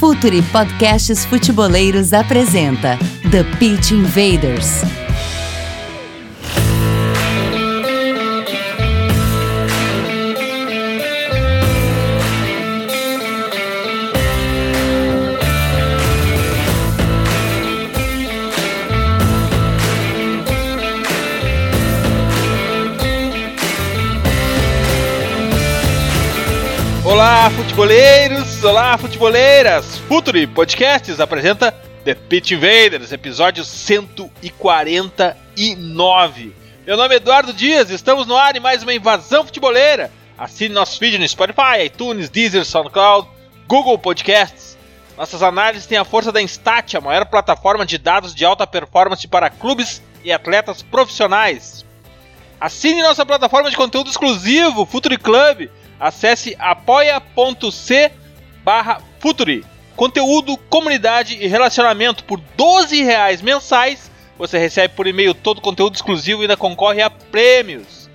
Futuri Podcasts Futeboleiros apresenta The Pitch Invaders. Olá, futeboleiros! Olá, futeboleiras! Futuri Podcasts apresenta The Pit Invaders, episódio 149. Meu nome é Eduardo Dias, estamos no ar em mais uma invasão futeboleira. Assine nosso vídeo no Spotify, iTunes, Deezer, SoundCloud, Google Podcasts. Nossas análises têm a força da Instat, a maior plataforma de dados de alta performance para clubes e atletas profissionais. Assine nossa plataforma de conteúdo exclusivo, Futuri Club acesse apoia.c barra Futuri. Conteúdo, comunidade e relacionamento por 12 reais mensais. Você recebe por e-mail todo conteúdo exclusivo e ainda concorre a prêmios.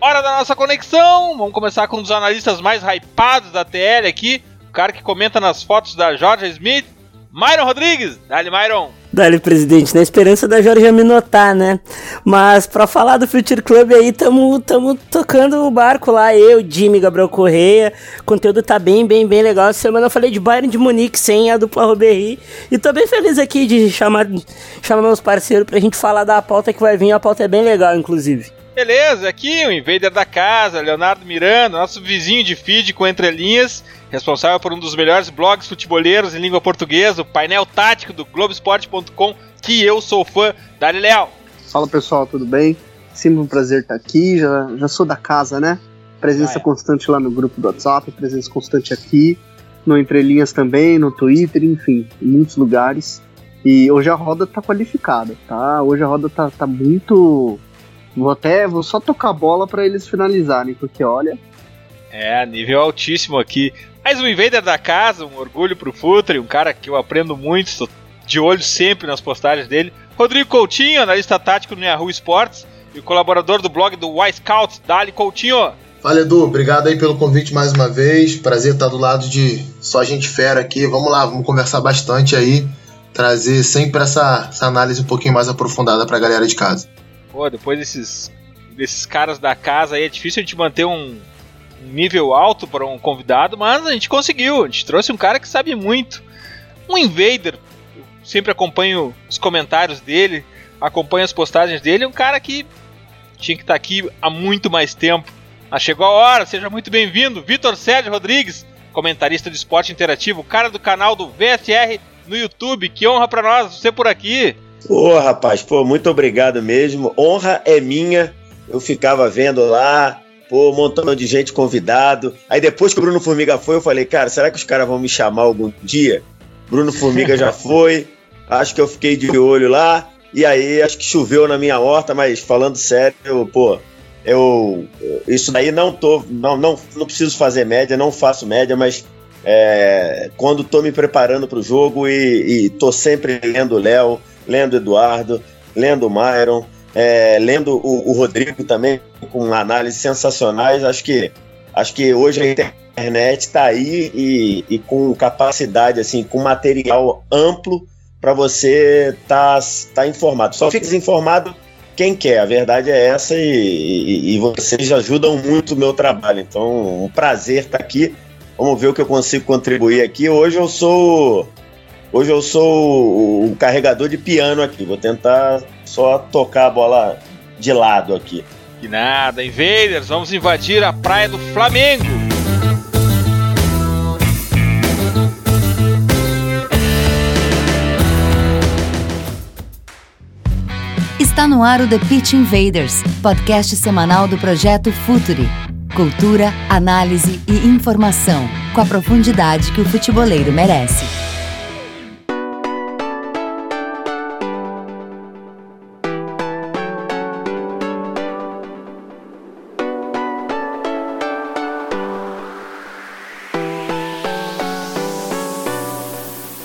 Hora da nossa conexão. Vamos começar com um dos analistas mais hypados da TL aqui. O cara que comenta nas fotos da Georgia Smith. Myron Rodrigues. Dale, Myron. Dali, presidente, na esperança da Jorge me notar, né? Mas para falar do Future Club aí, tamo, tamo tocando o barco lá, eu, Jimmy, Gabriel Correia. O conteúdo tá bem, bem, bem legal. Essa semana eu falei de Bayern de Munique sem a dupla Robert E tô bem feliz aqui de chamar, chamar meus parceiros pra gente falar da pauta que vai vir. A pauta é bem legal, inclusive. Beleza, aqui o invader da casa, Leonardo Miranda, nosso vizinho de feed com entrelinhas responsável por um dos melhores blogs futeboleiros em língua portuguesa, o painel tático do Globoesporte.com, que eu sou fã. Dali, Léo. Fala pessoal, tudo bem? Sempre um prazer estar aqui, já, já sou da casa, né? Presença ah, é. constante lá no grupo do WhatsApp, presença constante aqui, no Entrelinhas também, no Twitter, enfim, em muitos lugares. E hoje a roda tá qualificada, tá? Hoje a roda tá, tá muito. Vou até. Vou só tocar a bola para eles finalizarem, porque olha. É, nível altíssimo aqui. Mais um invader da casa, um orgulho pro Futre, um cara que eu aprendo muito, estou de olho sempre nas postagens dele. Rodrigo Coutinho, analista tático no Yahoo Sports e colaborador do blog do Y Scout, Dali Coutinho. Fala Edu, obrigado aí pelo convite mais uma vez. Prazer estar do lado de só gente fera aqui. Vamos lá, vamos conversar bastante aí, trazer sempre essa, essa análise um pouquinho mais aprofundada para a galera de casa. Pô, depois desses, desses caras da casa aí é difícil a gente manter um, nível alto para um convidado, mas a gente conseguiu. A gente trouxe um cara que sabe muito. Um invader. Eu sempre acompanho os comentários dele, acompanho as postagens dele. Um cara que tinha que estar tá aqui há muito mais tempo. Mas chegou a hora, seja muito bem-vindo. Vitor Sérgio Rodrigues, comentarista de esporte interativo, cara do canal do VSR no YouTube. Que honra para nós você por aqui. Ô, oh, rapaz, pô, muito obrigado mesmo. Honra é minha. Eu ficava vendo lá, pô, um montão de gente convidado. Aí depois que o Bruno Formiga foi, eu falei, cara, será que os caras vão me chamar algum dia? Bruno Formiga já foi, acho que eu fiquei de olho lá. E aí, acho que choveu na minha horta, mas falando sério, pô, eu. Isso daí não tô. Não, não, não preciso fazer média, não faço média, mas é, quando tô me preparando para o jogo e, e tô sempre lendo o Léo, lendo Eduardo, lendo Myron, é, lendo o, o, Rodrigo também com análises sensacionais, acho que acho que hoje a internet está aí e, e, com capacidade assim, com material amplo para você estar tá, tá informado. Só fica desinformado quem quer, a verdade é essa e, e, e vocês ajudam muito o meu trabalho. Então, um prazer estar tá aqui. Vamos ver o que eu consigo contribuir aqui. Hoje eu sou Hoje eu sou o, carregador de piano aqui. Vou tentar só tocar a bola de lado aqui. Que nada, invaders, vamos invadir a praia do Flamengo. Está no ar o The Pitch Invaders, podcast semanal do projeto Futuri. Cultura, análise e informação, com a profundidade que o futeboleiro merece.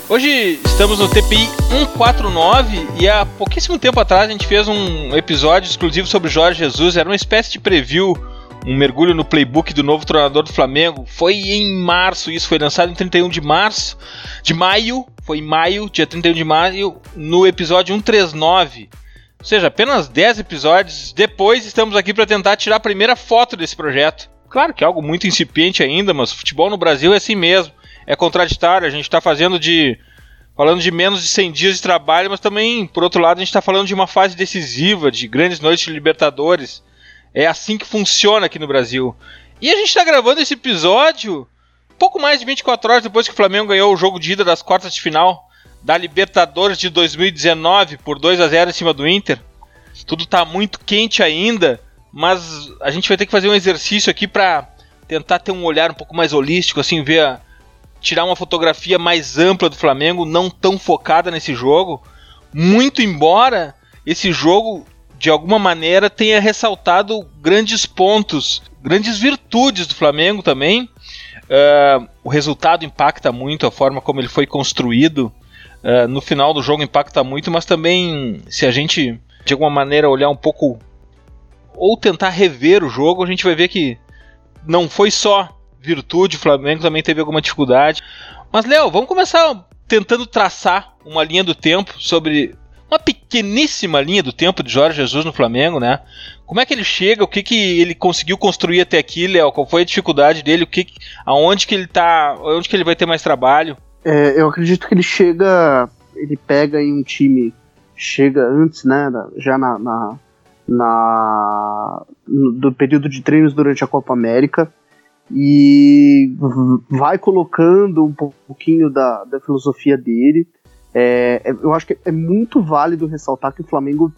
Hoje estamos no TPI 149 e há pouquíssimo tempo atrás a gente fez um episódio exclusivo sobre Jorge Jesus. Era uma espécie de preview, um mergulho no playbook do novo treinador do Flamengo. Foi em março, isso foi lançado em 31 de março, de maio, foi em maio, dia 31 de maio, no episódio 139. Ou seja, apenas 10 episódios depois estamos aqui para tentar tirar a primeira foto desse projeto. Claro que é algo muito incipiente ainda, mas futebol no Brasil é assim mesmo. É contraditório, a gente está fazendo de falando de menos de 100 dias de trabalho, mas também, por outro lado, a gente está falando de uma fase decisiva, de grandes noites de Libertadores. É assim que funciona aqui no Brasil. E a gente está gravando esse episódio pouco mais de 24 horas depois que o Flamengo ganhou o jogo de ida das quartas de final da Libertadores de 2019 por 2 a 0 em cima do Inter. Tudo está muito quente ainda, mas a gente vai ter que fazer um exercício aqui para tentar ter um olhar um pouco mais holístico, assim, ver tirar uma fotografia mais ampla do Flamengo, não tão focada nesse jogo. Muito embora esse jogo de alguma maneira tenha ressaltado grandes pontos, grandes virtudes do Flamengo também. Uh, o resultado impacta muito, a forma como ele foi construído uh, no final do jogo impacta muito, mas também se a gente de alguma maneira olhar um pouco ou tentar rever o jogo, a gente vai ver que não foi só virtude, o Flamengo também teve alguma dificuldade. Mas Léo, vamos começar tentando traçar uma linha do tempo sobre uma pequeníssima linha do tempo de Jorge Jesus no Flamengo, né? Como é que ele chega? O que, que ele conseguiu construir até aqui, Léo? Qual foi a dificuldade dele? O que, aonde que ele tá? Onde que ele vai ter mais trabalho? É, eu acredito que ele chega, ele pega em um time, chega antes, né? Já na, na, na no, do período de treinos durante a Copa América e vai colocando um pouquinho da, da filosofia dele. É, é, eu acho que é muito válido ressaltar que o Flamengo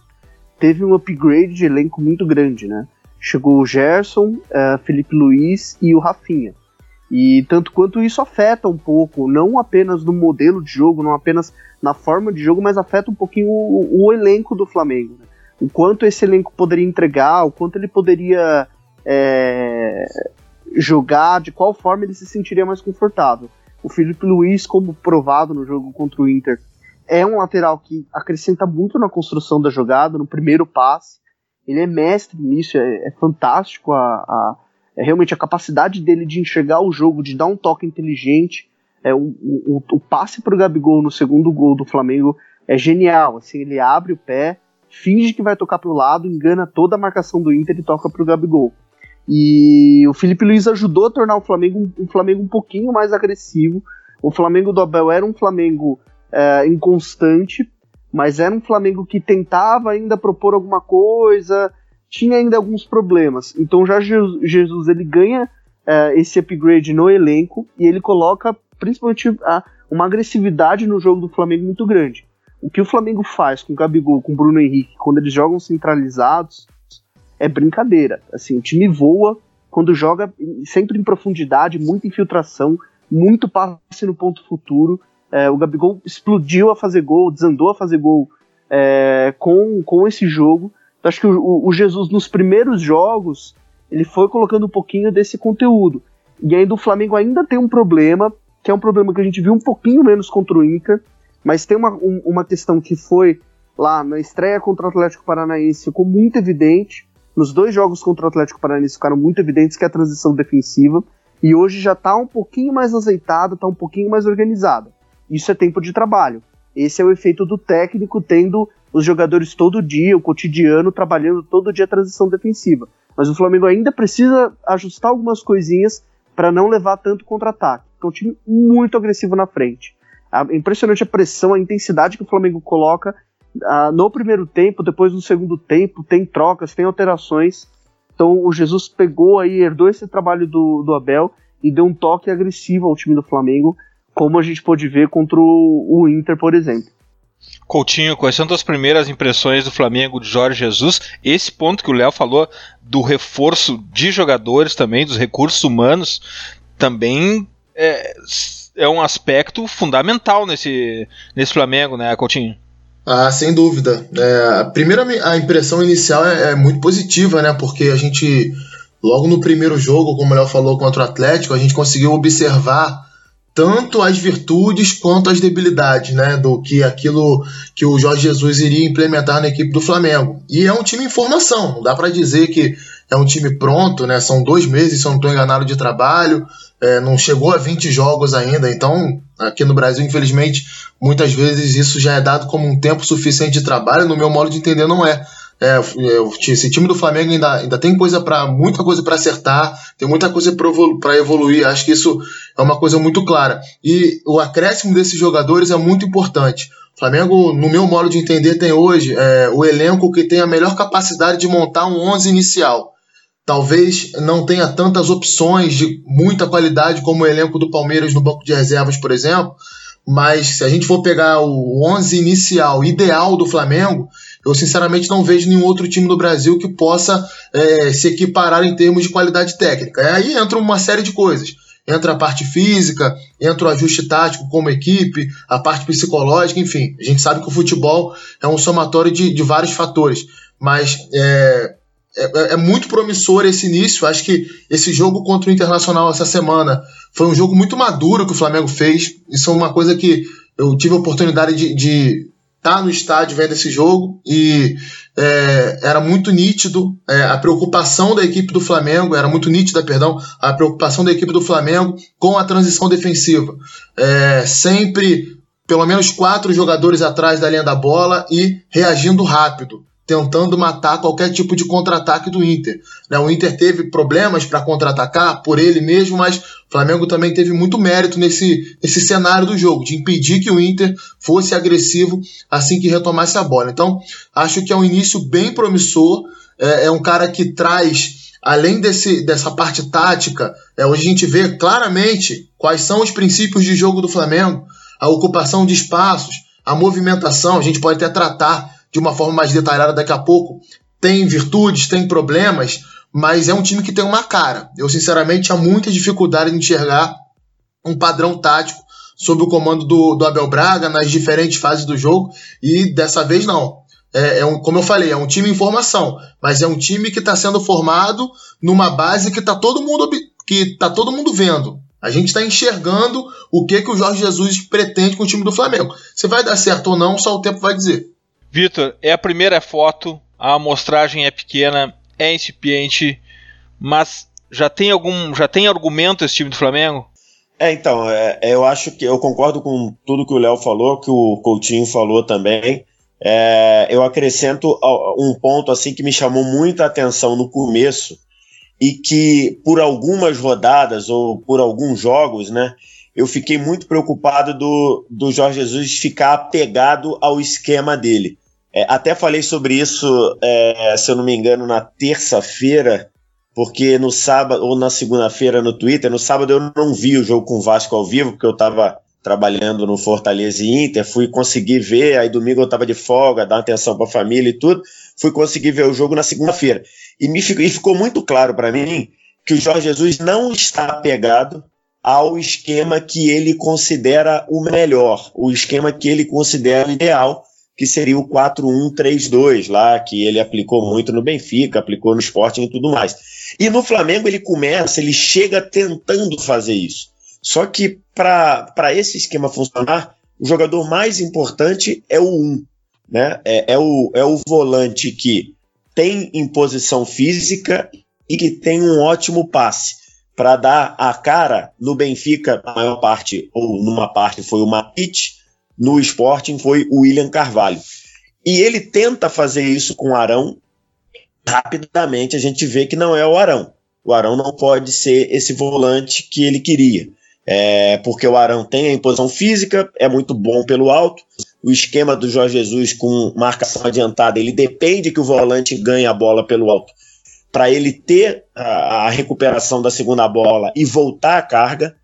teve um upgrade de elenco muito grande, né? Chegou o Gerson, uh, Felipe Luiz e o Rafinha. E tanto quanto isso afeta um pouco, não apenas no modelo de jogo, não apenas na forma de jogo, mas afeta um pouquinho o, o elenco do Flamengo. Né? O quanto esse elenco poderia entregar, o quanto ele poderia é, jogar, de qual forma ele se sentiria mais confortável. O Felipe Luiz, como provado no jogo contra o Inter, é um lateral que acrescenta muito na construção da jogada, no primeiro passe. Ele é mestre nisso, é, é fantástico a, a, é realmente a capacidade dele de enxergar o jogo, de dar um toque inteligente. É, o, o, o passe para o Gabigol no segundo gol do Flamengo é genial. Assim, ele abre o pé, finge que vai tocar para o lado, engana toda a marcação do Inter e toca para o Gabigol. E o Felipe Luiz ajudou a tornar o Flamengo um, um Flamengo um pouquinho mais agressivo. O Flamengo do Abel era um Flamengo é, inconstante, mas era um Flamengo que tentava ainda propor alguma coisa, tinha ainda alguns problemas. Então já Jesus ele ganha é, esse upgrade no elenco e ele coloca principalmente a, uma agressividade no jogo do Flamengo muito grande. O que o Flamengo faz com o Gabigol, com o Bruno Henrique, quando eles jogam centralizados, é brincadeira. Assim, o time voa quando joga sempre em profundidade, muita infiltração, muito passe no ponto futuro. É, o Gabigol explodiu a fazer gol, desandou a fazer gol é, com, com esse jogo. Acho que o, o, Jesus, nos primeiros jogos, ele foi colocando um pouquinho desse conteúdo. E ainda o Flamengo ainda tem um problema, que é um problema que a gente viu um pouquinho menos contra o Inter, mas tem uma, um, uma questão que foi lá na estreia contra o Atlético Paranaense, ficou muito evidente. Nos dois jogos contra o Atlético Paranaense ficaram muito evidentes que a transição defensiva. E hoje já está um pouquinho mais azeitada, está um pouquinho mais organizada. Isso é tempo de trabalho. Esse é o efeito do técnico tendo os jogadores todo dia, o cotidiano, trabalhando todo dia a transição defensiva. Mas o Flamengo ainda precisa ajustar algumas coisinhas para não levar tanto contra-ataque. É um time muito agressivo na frente. É impressionante a pressão, a intensidade que o Flamengo coloca ah, no primeiro tempo, depois no segundo tempo, tem trocas, tem alterações. Então o Jesus pegou aí, herdou esse trabalho do, do Abel e deu um toque agressivo ao time do Flamengo como a gente pôde ver contra o, o Inter, por exemplo. Coutinho, quais são as primeiras impressões do Flamengo de Jorge Jesus? Esse ponto que o Léo falou do reforço de jogadores também, dos recursos humanos, também é, é um aspecto fundamental nesse, nesse Flamengo, né, Coutinho? Ah, sem dúvida. É, a primeira a impressão inicial é, é, muito positiva, né? Porque a gente, logo no primeiro jogo, como o Léo falou contra o Atlético, a gente conseguiu observar tanto as virtudes quanto as debilidades, né, do que aquilo que o Jorge Jesus iria implementar na equipe do Flamengo. E é um time em formação, não dá para dizer que é um time pronto, né? São dois meses, se eu não estou enganado, de trabalho, é, não chegou a 20 jogos ainda, então aqui no Brasil, infelizmente, muitas vezes isso já é dado como um tempo suficiente de trabalho, no meu modo de entender, não é. É, é esse time do Flamengo ainda, ainda tem coisa para muita coisa para acertar, tem muita coisa para evoluir. Acho que isso é uma coisa muito clara. E o acréscimo desses jogadores é muito importante. O Flamengo, no meu modo de entender, tem hoje é, o elenco que tem a melhor capacidade de montar um 11 inicial. Talvez não tenha tantas opções de muita qualidade como o elenco do Palmeiras no banco de reservas, por exemplo, mas se a gente for pegar o 11 inicial ideal do Flamengo, eu sinceramente não vejo nenhum outro time do Brasil que possa é, se equiparar em termos de qualidade técnica. Aí entra uma série de coisas. Entra a parte física, entra o ajuste tático como equipe, a parte psicológica, enfim. A gente sabe que o futebol é um somatório de, de vários fatores. Mas é, é, é, muito promissor esse início. Acho que esse jogo contra o Internacional essa semana foi um jogo muito maduro que o Flamengo fez. Isso é uma coisa que eu tive a oportunidade de, de tá no estádio vendo esse jogo e é, era muito nítido é, a preocupação da equipe do Flamengo, era muito nítida, perdão, a preocupação da equipe do Flamengo com a transição defensiva. É, sempre pelo menos quatro jogadores atrás da linha da bola e reagindo rápido tentando matar qualquer tipo de contra-ataque do Inter. Né? O Inter teve problemas para contra-atacar por ele mesmo, mas o Flamengo também teve muito mérito nesse, nesse cenário do jogo, de impedir que o Inter fosse agressivo assim que retomasse a bola. Então, acho que é um início bem promissor. É, é um cara que traz, além desse, dessa parte tática, é, hoje a gente vê claramente quais são os princípios de jogo do Flamengo, a ocupação de espaços, a movimentação. A gente pode até tratar de uma forma mais detalhada daqui a pouco. Tem virtudes, tem problemas, mas é um time que tem uma cara. Eu, sinceramente, tinha muita dificuldade em enxergar um padrão tático sob o comando do, do Abel Braga nas diferentes fases do jogo, e dessa vez não. É, é, um, como eu falei, é um time em formação, mas é um time que está sendo formado numa base que está todo mundo que tá todo mundo vendo. A gente está enxergando o que que o Jorge Jesus pretende com o time do Flamengo. Se vai dar certo ou não, só o tempo vai dizer. Vitor, é a primeira foto, a amostragem é pequena, é incipiente, mas já tem algum, já tem argumento esse time do Flamengo? É, então, é, é eu acho que eu concordo com tudo que o Léo falou, que o Coutinho falou também. É, eu acrescento um ponto assim que me chamou muita atenção no começo e que por algumas rodadas ou por alguns jogos, né, eu fiquei muito preocupado do, do Jorge Jesus ficar apegado ao esquema dele. É, até falei sobre isso, é, se eu não me engano, na terça-feira, porque no sábado ou na segunda-feira no Twitter, no sábado eu não vi o jogo com o Vasco ao vivo, porque eu estava trabalhando no Fortaleza e Inter, fui conseguir ver, aí domingo eu estava de folga, dar atenção para a família e tudo, fui conseguir ver o jogo na segunda-feira. E, ficou, e ficou muito claro para mim que o Jorge Jesus não está apegado ao esquema que ele considera o melhor, o esquema que ele considera ideal, que seria o 4-1-3-2 lá, que ele aplicou muito no Benfica, aplicou no Sporting e tudo mais. E no Flamengo ele começa, ele chega tentando fazer isso. Só que para esse esquema funcionar, o jogador mais importante é o 1. Né? É, é, o, é o volante que tem imposição física e que tem um ótimo passe para dar a cara no Benfica, na maior parte, ou numa parte foi o Matite, no Sporting foi o William Carvalho. E ele tenta fazer isso com o Arão, rapidamente a gente vê que não é o Arão. O Arão não pode ser esse volante que ele queria. É, porque o Arão tem a imposição física, é muito bom pelo alto. O esquema do Jorge Jesus com marcação adiantada, ele depende que o volante ganhe a bola pelo alto para ele ter a, a, recuperação da segunda bola e voltar à carga,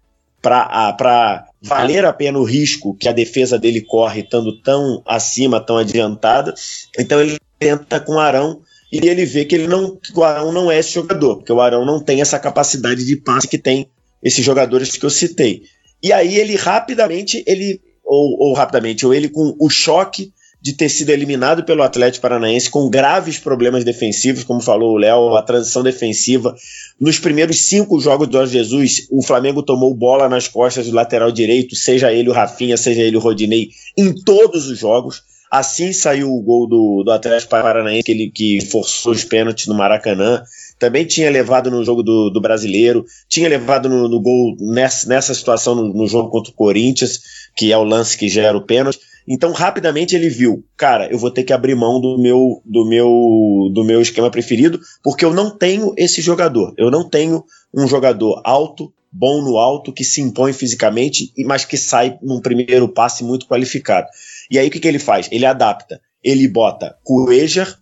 para valer a pena o risco que a defesa dele corre estando tão acima, tão adiantada. Então ele tenta com o Arão e ele vê que ele não que o Arão não é esse jogador, porque o Arão não tem essa capacidade de passe que tem esses jogadores que eu citei. E aí ele rapidamente, ele ou, ou rapidamente, ou ele com o choque de ter sido eliminado pelo Atlético Paranaense com graves problemas defensivos, como falou o Léo, a transição defensiva. Nos primeiros cinco jogos do Jorge Jesus, o Flamengo tomou bola nas costas do lateral direito, seja ele o Rafinha, seja ele o Rodinei, em todos os jogos. Assim saiu o gol do, do Atlético Paranaense, aquele que forçou os pênaltis no Maracanã. Também tinha levado no jogo do, do Brasileiro, tinha levado no, no gol nessa, nessa situação no, no, jogo contra o Corinthians, que é o lance que gera o pênalti. Então, rapidamente ele viu, cara, eu vou ter que abrir mão do meu, do meu, do meu esquema preferido, porque eu não tenho esse jogador. Eu não tenho um jogador alto, bom no alto, que se impõe fisicamente, mas que sai num primeiro passe muito qualificado. E aí o que, que ele faz? Ele adapta. Ele bota Cuejar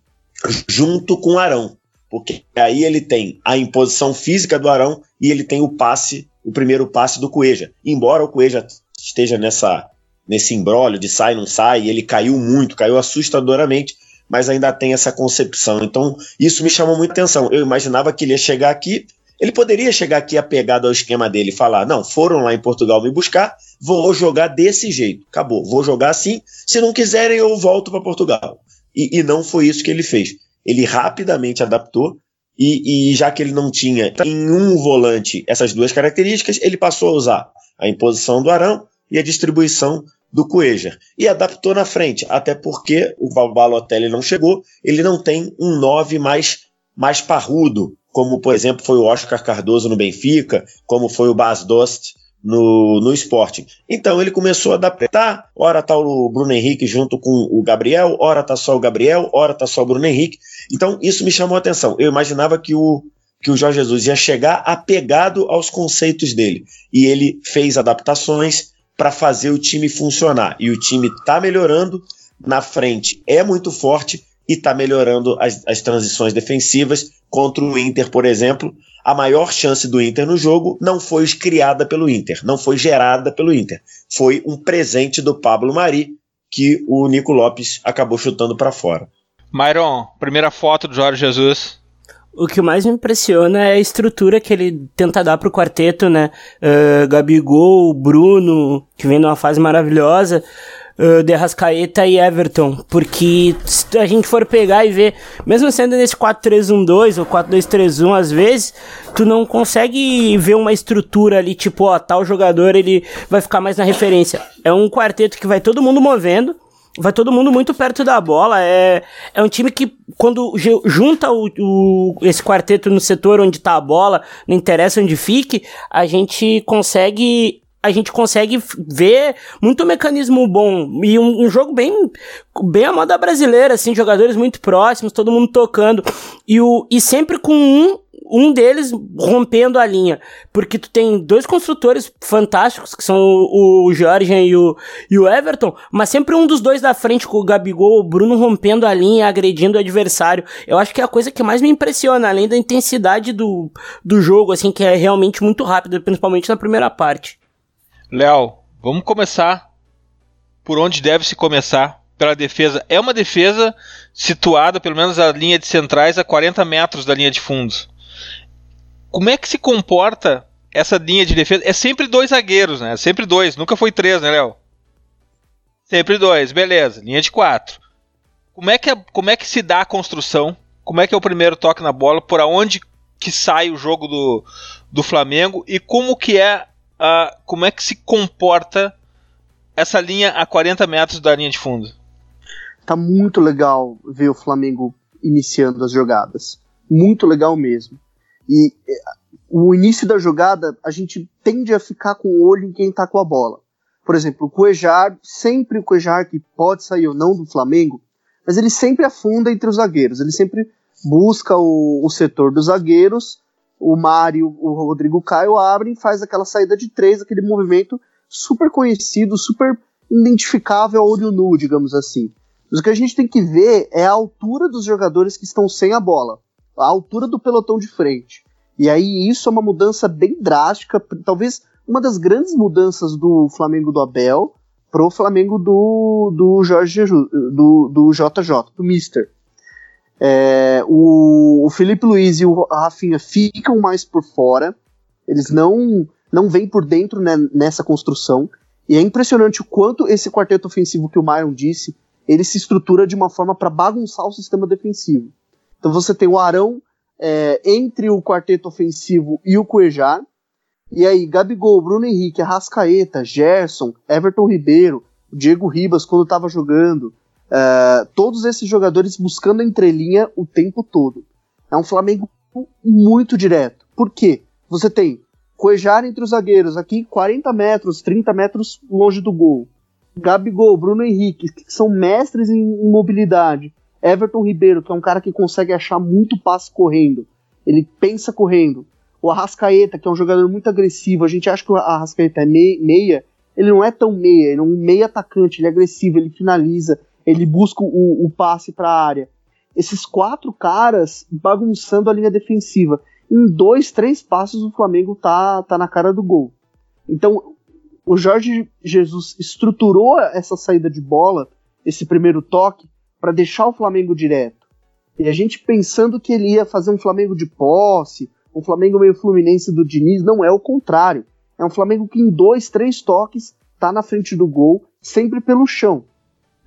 junto com Arão. Porque aí ele tem a imposição física do Arão e ele tem o passe, o primeiro passe do Cueja. Embora o Cueja esteja nessa nesse embrólio de sai não sai, ele caiu muito, caiu assustadoramente, mas ainda tem essa concepção. Então, isso me chamou muita atenção. Eu imaginava que ele ia chegar aqui, ele poderia chegar aqui apegado ao esquema dele e falar: "Não, foram lá em Portugal me buscar, vou jogar desse jeito. Acabou, vou jogar assim. Se não quiserem, eu volto para Portugal. E, e, não foi isso que ele fez. Ele rapidamente adaptou. E, e já que ele não tinha em um volante essas duas características, ele passou a usar a imposição do Arão e a distribuição do Cuejar. E adaptou na frente, até porque o Balotelli não chegou, ele não tem um 9 mais, mais parrudo, como por exemplo foi o Oscar Cardoso no Benfica, como foi o Bas Dost no, no esporte. Então ele começou a adaptar, ora tá o Bruno Henrique junto com o Gabriel, ora tá só o Gabriel, ora tá só o Bruno Henrique. Então isso me chamou a atenção. Eu imaginava que o, que o Jorge Jesus ia chegar apegado aos conceitos dele. E ele fez adaptações para fazer o time funcionar. E o time está melhorando, na frente é muito forte e está melhorando as, as transições defensivas contra o Inter, por exemplo a maior chance do Inter no jogo não foi criada pelo Inter, não foi gerada pelo Inter. Foi um presente do Pablo Mari que o Nico Lopes acabou chutando para fora. Myron, primeira foto do Jorge Jesus. O que mais me impressiona é a estrutura que ele tenta dar pro quarteto, né? Uh, Gabigol, Bruno, que vem numa fase maravilhosa uh, de Arrascaeta e Everton, porque se a gente for pegar e ver, mesmo sendo nesse 4-3-1-2 ou 4-2-3-1, às vezes, tu não consegue ver uma estrutura ali, tipo, ó, tal jogador ele vai ficar mais na referência. É um quarteto que vai todo mundo movendo, vai todo mundo muito perto da bola. É, é um time que, quando junta o, o, esse quarteto no setor onde tá a bola, não interessa onde fique, a gente consegue a gente consegue ver muito mecanismo bom e um, um, jogo bem bem a moda brasileira, assim, jogadores muito próximos, todo mundo tocando e, o, e sempre com um um deles rompendo a linha, porque tu tem dois construtores fantásticos, que são o, o e o, e o Everton, mas sempre um dos dois da frente, com o Gabigol, o Bruno rompendo a linha, agredindo o adversário. Eu acho que é a coisa que mais me impressiona, além da intensidade do, do jogo, assim, que é realmente muito rápida, principalmente na primeira parte. Léo, vamos começar por onde deve se começar pela defesa. É uma defesa situada, pelo menos a linha de centrais, a 40 metros da linha de fundos. Como é que se comporta essa linha de defesa? É sempre dois zagueiros, né? Sempre dois, nunca foi três, né, Léo? Sempre dois, beleza. Linha de quatro. Como é que, é, como é que se dá a construção? Como é que é o primeiro toque na bola? Por onde que sai o jogo do, do Flamengo? E como que é uh, como é que se comporta essa linha a 40 metros da linha de fundo? Tá muito legal ver o Flamengo iniciando as jogadas. Muito legal mesmo. E eh, o início da jogada, a gente tende a ficar com o olho em quem tá com a bola. Por exemplo, o Cuejar, sempre o Cuejar que pode sair ou não do Flamengo, mas ele sempre afunda entre os zagueiros. Ele sempre busca o, o setor dos zagueiros o Mário, o Rodrigo Caio abrem, faz aquela saída de três, aquele movimento super conhecido, super identificável ao olho nu, digamos assim. Mas o que a gente tem que ver é a altura dos jogadores que estão sem a bola, a altura do pelotão de frente. E aí isso é uma mudança bem drástica, talvez uma das grandes mudanças do Flamengo do Abel pro Flamengo do, do Jorge do, do JJ, do Mister. É, o, o Felipe Luiz e o Rafinha ficam mais por fora, eles não não vêm por dentro né, nessa construção. E é impressionante o quanto esse quarteto ofensivo que o Myron disse, ele se estrutura de uma forma para bagunçar o sistema defensivo. Então você tem o Arão é, entre o quarteto ofensivo e o Cuejar, e aí Gabigol, Bruno Henrique, Arrascaeta, Gerson, Everton Ribeiro, Diego Ribas quando estava jogando, Uh, todos esses jogadores buscando a entrelinha o tempo todo. É um Flamengo muito direto. Por quê? Você tem Coejar entre os zagueiros, aqui 40 metros, 30 metros longe do gol. Gabigol, Bruno Henrique, que são mestres em mobilidade. Everton Ribeiro, que é um cara que consegue achar muito passe correndo. Ele pensa correndo. O Arrascaeta, que é um jogador muito agressivo. A gente acha que o Arrascaeta é meia. Ele não é tão meia, ele é um meia atacante, ele é agressivo, ele finaliza, ele busca o, o passe para a área. Esses quatro caras bagunçando a linha defensiva. Em dois, três passos o Flamengo tá, tá na cara do gol. Então, o Jorge Jesus estruturou essa saída de bola, esse primeiro toque, para deixar o Flamengo direto. E a gente pensando que ele ia fazer um Flamengo de posse, um Flamengo meio fluminense do Diniz, não é o contrário. É um Flamengo que em dois, três toques tá na frente do gol, sempre pelo chão.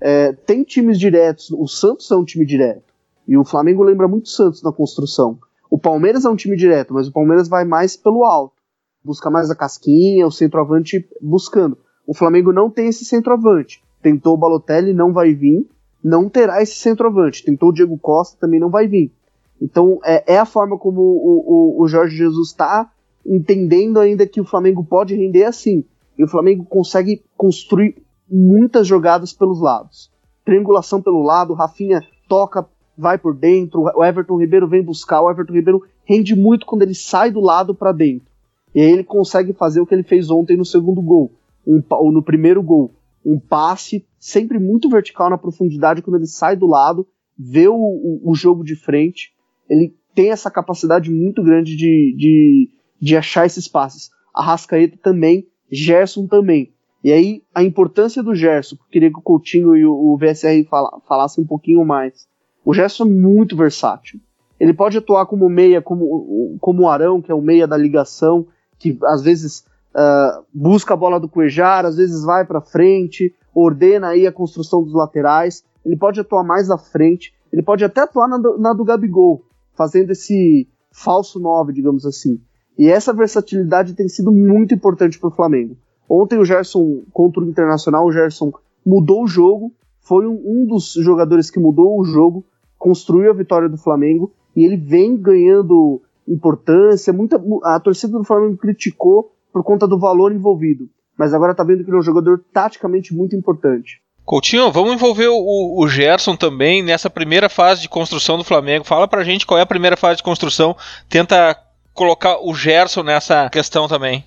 É, tem times diretos, o Santos é um time direto. E o Flamengo lembra muito Santos na construção. O Palmeiras é um time direto, mas o Palmeiras vai mais pelo alto. Busca mais a casquinha, o centroavante buscando. O Flamengo não tem esse centroavante. Tentou o Balotelli, não vai vir não terá esse centroavante. Tentou o Diego Costa, também não vai vir. Então é, é a forma como o, o, o Jorge Jesus está entendendo ainda que o Flamengo pode render assim. E o Flamengo consegue construir muitas jogadas pelos lados. Triangulação pelo lado, Rafinha toca, vai por dentro, o Everton Ribeiro vem buscar, o Everton Ribeiro rende muito quando ele sai do lado para dentro. E aí ele consegue fazer o que ele fez ontem no segundo gol, um, ou no primeiro gol, um passe sempre muito vertical na profundidade quando ele sai do lado, vê o, o, o jogo de frente, ele tem essa capacidade muito grande de, de, de achar esses passes. A Rascaeta também, Gerson também. E aí, a importância do Gerson, queria que o Coutinho e o, o VSR fala, falassem um pouquinho mais. O Gerson é muito versátil. Ele pode atuar como meia, como, como o Arão, que é o meia da ligação, que às vezes uh, busca a bola do Cuejar, às vezes vai para frente, ordena aí a construção dos laterais, ele pode atuar mais à frente, ele pode até atuar na do, na do Gabigol, fazendo esse falso 9, digamos assim. E essa versatilidade tem sido muito importante para o Flamengo. Ontem o Gerson, contra o Internacional, o Gerson mudou o jogo, foi um, um dos jogadores que mudou o jogo, construiu a vitória do Flamengo e ele vem ganhando importância. Muita, a torcida do Flamengo criticou por conta do valor envolvido, mas agora tá vendo que ele é um jogador taticamente muito importante. Coutinho, vamos envolver o, o, Gerson também nessa primeira fase de construção do Flamengo. Fala pra gente qual é a primeira fase de construção. Tenta colocar o Gerson nessa questão também.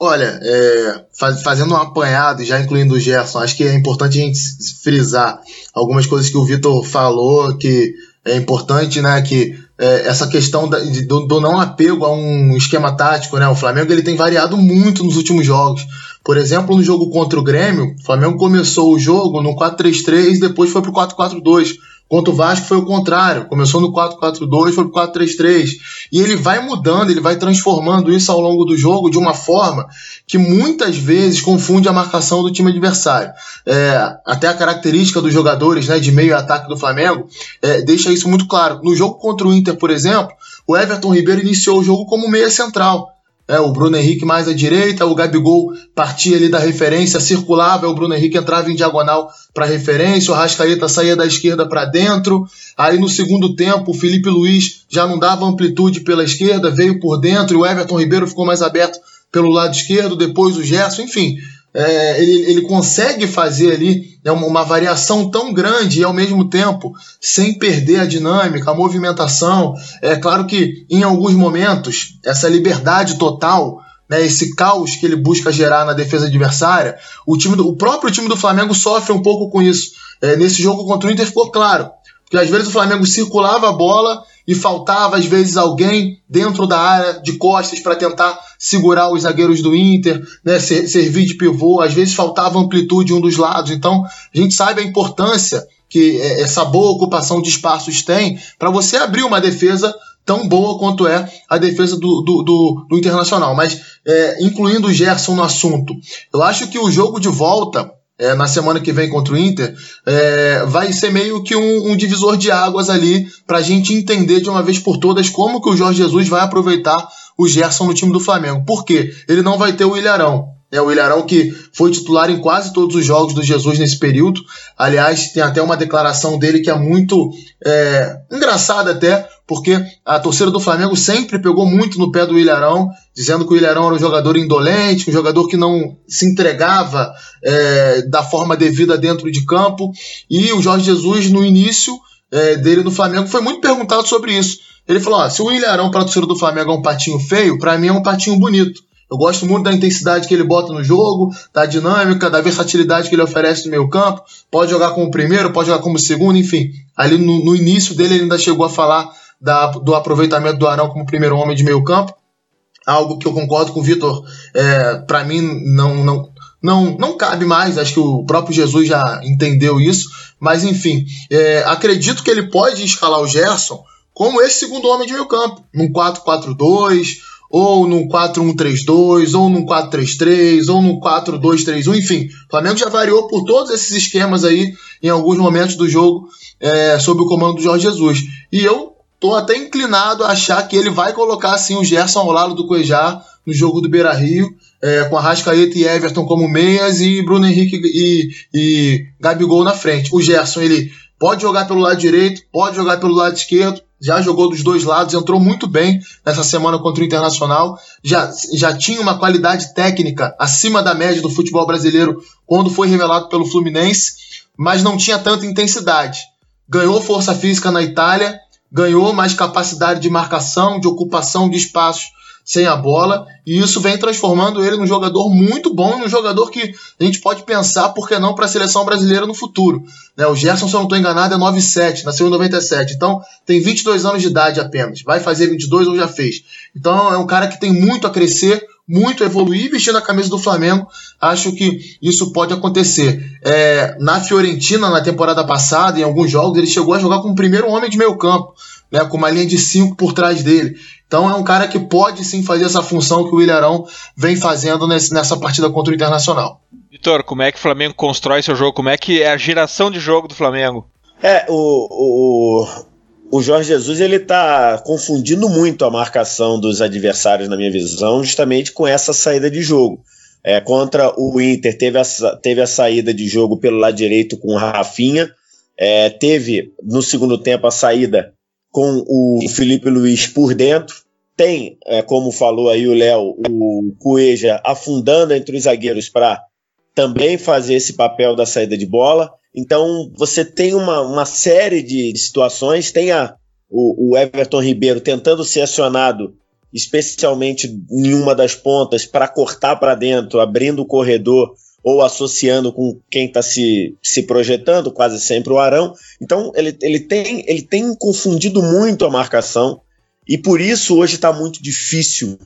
Olha, é, faz, fazendo um apanhado, já incluindo o Gerson, acho que é importante a gente frisar algumas coisas que o Vitor falou, que é importante, né, que é, essa questão da, de, do, do, não apego a um esquema tático, né, o Flamengo ele tem variado muito nos últimos jogos. Por exemplo, no jogo contra o Grêmio, o Flamengo começou o jogo no 4-3-3, depois foi pro 4-4-2. Contra o Vasco foi o contrário. Começou no 4-4-2, foi pro 4-3-3. E ele vai mudando, ele vai transformando isso ao longo do jogo de uma forma que muitas vezes confunde a marcação do time adversário. É, até a característica dos jogadores né, de meio ataque do Flamengo é, deixa isso muito claro. No jogo contra o Inter, por exemplo, o Everton Ribeiro iniciou o jogo como meia central. É, o Bruno Henrique mais à direita, o Gabigol partia ali da referência, circulava, o Bruno Henrique entrava em diagonal para referência, o Rascaeta saía da esquerda para dentro. Aí no segundo tempo, o Felipe Luiz já não dava amplitude pela esquerda, veio por dentro, e o Everton Ribeiro ficou mais aberto pelo lado esquerdo, depois o Gerson, enfim. É, ele, ele consegue fazer ali é uma, uma, variação tão grande e ao mesmo tempo sem perder a dinâmica, a movimentação. É claro que em alguns momentos essa liberdade total, né, esse caos que ele busca gerar na defesa adversária, o, time do, o próprio time do Flamengo sofre um pouco com isso. É, nesse jogo contra o Inter ficou claro. Porque às vezes o Flamengo circulava a bola e faltava às vezes alguém dentro da área de costas para tentar segurar os zagueiros do Inter, né, servir de pivô, às vezes faltava amplitude um dos lados. Então, a gente sabe a importância que é, essa boa ocupação de espaços tem para você abrir uma defesa tão boa quanto é a defesa do, do, do, do Internacional. Mas, é, incluindo o Gerson no assunto, eu acho que o jogo de volta é, na semana que vem contra o Inter, é, vai ser meio que um, um divisor de águas ali para a gente entender de uma vez por todas como que o Jorge Jesus vai aproveitar o Gerson no time do Flamengo. Por quê? Ele não vai ter o Ilharão. É o Ilharão que foi titular em quase todos os jogos do Jesus nesse período. Aliás, tem até uma declaração dele que é muito é, engraçada até, porque a torcida do Flamengo sempre pegou muito no pé do Ilharão, dizendo que o Ilharão era um jogador indolente, um jogador que não se entregava é, da forma devida dentro de campo. E o Jorge Jesus, no início é, dele no Flamengo, foi muito perguntado sobre isso. Ele falou: se o Ilharão para a torcida do Flamengo é um patinho feio, para mim é um patinho bonito. Eu gosto muito da intensidade que ele bota no jogo, da dinâmica, da versatilidade que ele oferece no meio campo. Pode jogar como primeiro, pode jogar como segundo, enfim. Ali no, no início dele ele ainda chegou a falar da, do aproveitamento do Arão como primeiro homem de meio campo. Algo que eu concordo com o Vitor. É, para mim não, não, não, não cabe mais, acho que o próprio Jesus já entendeu isso. Mas enfim, é, acredito que ele pode escalar o Gerson como esse segundo homem de meio campo, num 4-4-2 ou no 4-1-3-2, ou no 4-3-3, ou no 4-2-3-1, enfim. O Flamengo já variou por todos esses esquemas aí em alguns momentos do jogo é, sob o comando do Jorge Jesus. E eu tô até inclinado a achar que ele vai colocar assim o Gerson ao lado do Cuejar no jogo do Beira Rio, é, com a Rascaeta e Everton como meias e Bruno Henrique e, e Gabigol na frente. O Gerson, ele pode jogar pelo lado direito, pode jogar pelo lado esquerdo, já jogou dos dois lados, entrou muito bem nessa semana contra o Internacional, já, já tinha uma qualidade técnica acima da média do futebol brasileiro quando foi revelado pelo Fluminense, mas não tinha tanta intensidade. Ganhou força física na Itália, ganhou mais capacidade de marcação, de ocupação de espaços sem a bola, e isso vem transformando ele num jogador muito bom, num jogador que a gente pode pensar, por que não, para a seleção brasileira no futuro. Né? O Gerson, se eu não estou enganado, é 9,7, nasceu em 97, então tem 22 anos de idade apenas, vai fazer 22 ou já fez. Então é um cara que tem muito a crescer, muito a evoluir, vestindo a camisa do Flamengo, acho que isso pode acontecer. É, na Fiorentina, na temporada passada, em alguns jogos, ele chegou a jogar como primeiro homem de meio campo, né, com uma linha de 5 por trás dele. Então é um cara que pode sim fazer essa função que o Ilharão vem fazendo nesse, nessa partida contra o Internacional. Vitor, como é que o Flamengo constrói seu jogo? Como é que é a geração de jogo do Flamengo? É, o, o, o Jorge Jesus ele tá confundindo muito a marcação dos adversários, na minha visão, justamente com essa saída de jogo. É, contra o Inter, teve a, teve a saída de jogo pelo lado direito com o Rafinha, é, teve no segundo tempo a saída com o Felipe Luiz por dentro. Tem, é, como falou aí o Léo, o Cueja afundando entre os zagueiros para também fazer esse papel da saída de bola. Então você tem uma, uma série de situações, tem a, o, o Everton Ribeiro tentando ser acionado, especialmente em uma das pontas, para cortar para dentro, abrindo o corredor ou associando com quem está se, se projetando, quase sempre o Arão. Então ele, ele, tem, ele tem confundido muito a marcação e por isso hoje está muito difícil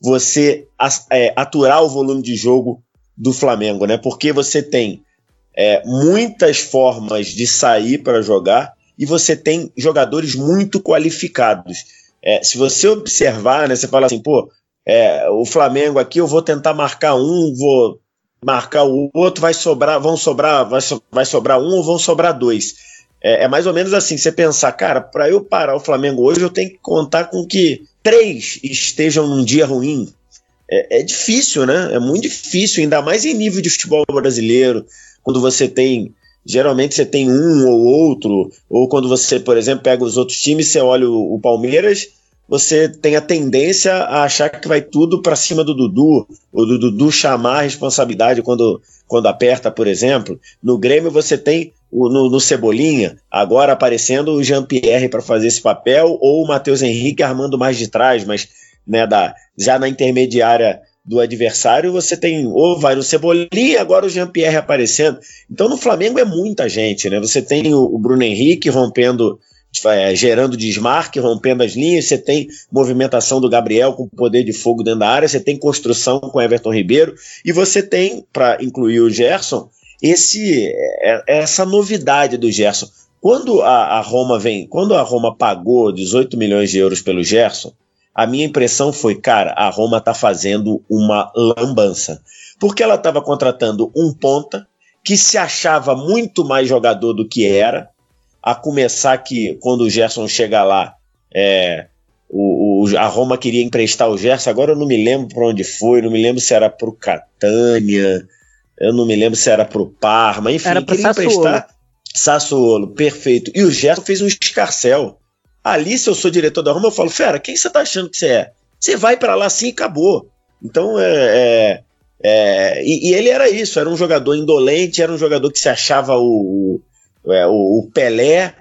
você é, aturar o volume de jogo do Flamengo, né? Porque você tem é, muitas formas de sair para jogar e você tem jogadores muito qualificados. É, se você observar, né, você fala assim, pô, é, o Flamengo aqui eu vou tentar marcar um, vou marcar o outro, vai sobrar, vão sobrar, vai, so, vai sobrar um ou vão sobrar dois. É, é mais ou menos assim, você pensar, cara, para eu parar o Flamengo hoje, eu tenho que contar com que três estejam num dia ruim. É, é difícil, né? É muito difícil, ainda mais em nível de futebol brasileiro, quando você tem geralmente você tem um ou outro, ou quando você, por exemplo, pega os outros times, você olha o, o Palmeiras, você tem a tendência a achar que vai tudo para cima do Dudu, o do Dudu chamar a responsabilidade quando, quando aperta, por exemplo. No Grêmio você tem o, no, no Cebolinha, agora aparecendo o Jean-Pierre para fazer esse papel, ou o Matheus Henrique armando mais de trás, mas né, da, já na intermediária do adversário, você tem ou vai no Cebolinha, agora o Jean-Pierre aparecendo. Então no Flamengo é muita gente, né? Você tem o, o Bruno Henrique rompendo é, gerando desmarque, rompendo as linhas, você tem movimentação do Gabriel com poder de fogo dentro da área, você tem construção com Everton Ribeiro, e você tem, para incluir o Gerson, esse, é, essa novidade do Gerson. Quando a, a, Roma vem, quando a Roma pagou 18 milhões de euros pelo Gerson, a minha impressão foi, cara, a Roma está fazendo uma lambança. Porque ela estava contratando um ponta que se achava muito mais jogador do que era, a começar que quando o Gerson chega lá, é, o, o, a Roma queria emprestar o Gerson, agora eu não me lembro para onde foi, não me lembro se era para o Catania, eu não me lembro se era para o Parma, enfim, era queria Sassuolo. emprestar Sassuolo, perfeito. E o Gerson fez um escarcel. Ali, se eu sou diretor da Roma, eu falo, fera, quem você tá achando que você é? Você vai para lá assim e acabou. Então, é, é, é e, e, ele era isso, era um jogador indolente, era um jogador que se achava o, o, é, o Pelé,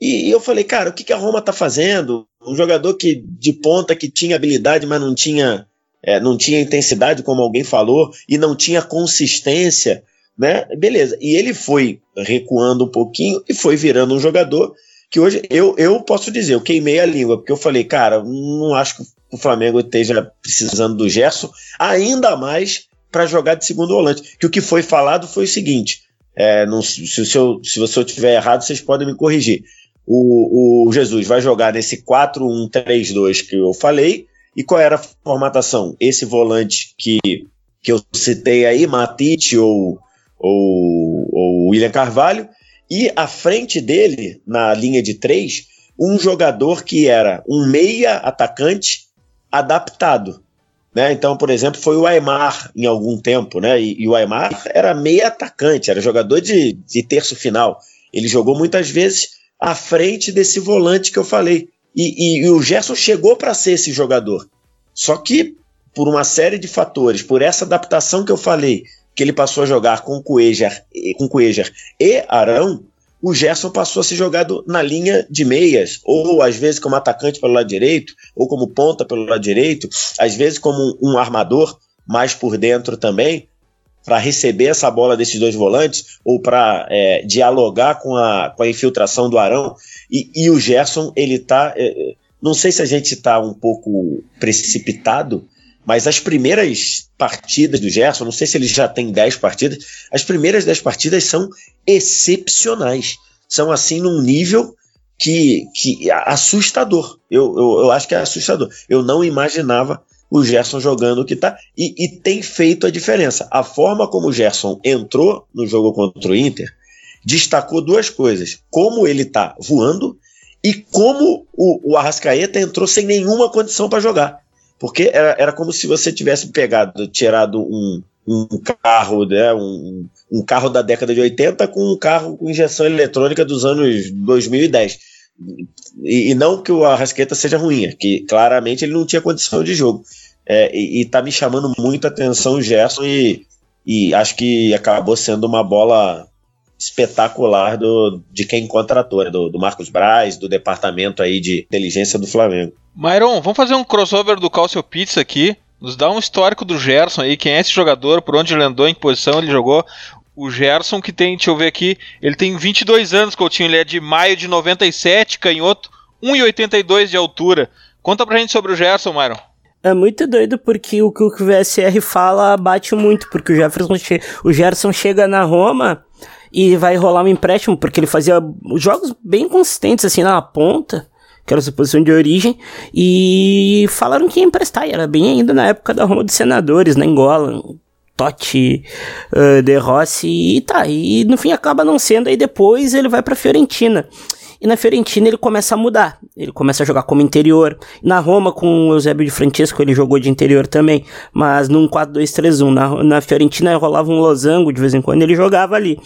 e, e, eu falei, cara, o que, que a Roma tá fazendo? Um jogador que de ponta que tinha habilidade, mas não tinha, é, não tinha intensidade, como alguém falou, e não tinha consistência, né? Beleza. E ele foi recuando um pouquinho e foi virando um jogador que hoje eu, eu posso dizer, eu queimei a língua, porque eu falei, cara, não acho que o Flamengo esteja precisando do Gerson, ainda mais para jogar de segundo volante. Que o que foi falado foi o seguinte: é, não, se, se, eu, se você estiver errado, vocês podem me corrigir o, o Jesus vai jogar nesse 4-1-3-2 que eu falei. E qual era a formatação? Esse volante que, que eu citei aí, Matite ou, ou, ou William Carvalho. E à frente dele, na linha de três, um jogador que era um meia atacante adaptado. Né? Então, por exemplo, foi o Aymar em algum tempo, né? E, e o Aymar era meia atacante, era jogador de, de terço final. Ele jogou muitas vezes à frente desse volante que eu falei. E, e, e o Gerson chegou para ser esse jogador. Só que, por uma série de fatores, por essa adaptação que eu falei, que ele passou a jogar com Cuejar, com Cuejar e Arão, o Gerson passou a ser jogado na linha de meias, ou às vezes como atacante pelo lado direito, ou como ponta pelo lado direito, às vezes como um armador mais por dentro também para receber essa bola desses dois volantes ou para é, dialogar com a, com a infiltração do Arão. E, e o Gerson, ele tá. É, não sei se a gente está um pouco precipitado, mas as primeiras partidas do Gerson, não sei se ele já tem 10 partidas, as primeiras 10 partidas são excepcionais. São assim num nível que, que assustador. Eu, eu, eu acho que é assustador. Eu não imaginava o Gerson jogando o que tá e, e, tem feito a diferença. A forma como o Gerson entrou no jogo contra o Inter destacou duas coisas: como ele tá voando e como o, o Arrascaeta entrou sem nenhuma condição para jogar. Porque era, era como se você tivesse pegado, tirado um, um carro, né, um, um carro da década de 80 com um carro com injeção eletrônica dos anos 2010. E, e, não que o Arrasqueta seja ruim, é que claramente ele não tinha condição de jogo. É, e, e tá me chamando muito a atenção o Gerson e, e acho que acabou sendo uma bola espetacular do, de quem contratou, né? do, do Marcos Braz, do departamento aí de inteligência do Flamengo. Myron, vamos fazer um crossover do Calcio Pizza aqui. Nos dá um histórico do Gerson aí, quem é esse jogador, por onde ele andou, em que posição ele jogou o Gerson, que tem, deixa eu ver aqui, ele tem 22 anos, Coutinho, ele é de maio de 97, canhoto, 1,82 de altura. Conta pra gente sobre o Gerson, Myron. É muito doido porque o que o VSR fala bate muito, porque o, Jefferson o Gerson chega na Roma e vai rolar um empréstimo, porque ele fazia jogos bem consistentes assim na ponta, que era a sua posição de origem, e falaram que ia emprestar, e era bem ainda na época da Roma dos Senadores, na Angola, Totti, uh, De Rossi e tá. E no fim acaba não sendo. Aí depois ele vai pra Fiorentina. E na Fiorentina ele começa a mudar. Ele começa a jogar como interior. Na Roma, com o Eusébio de Francesco, ele jogou de interior também. Mas num 4-2-3-1. Na, na Fiorentina rolava um losango de vez em quando ele jogava ali.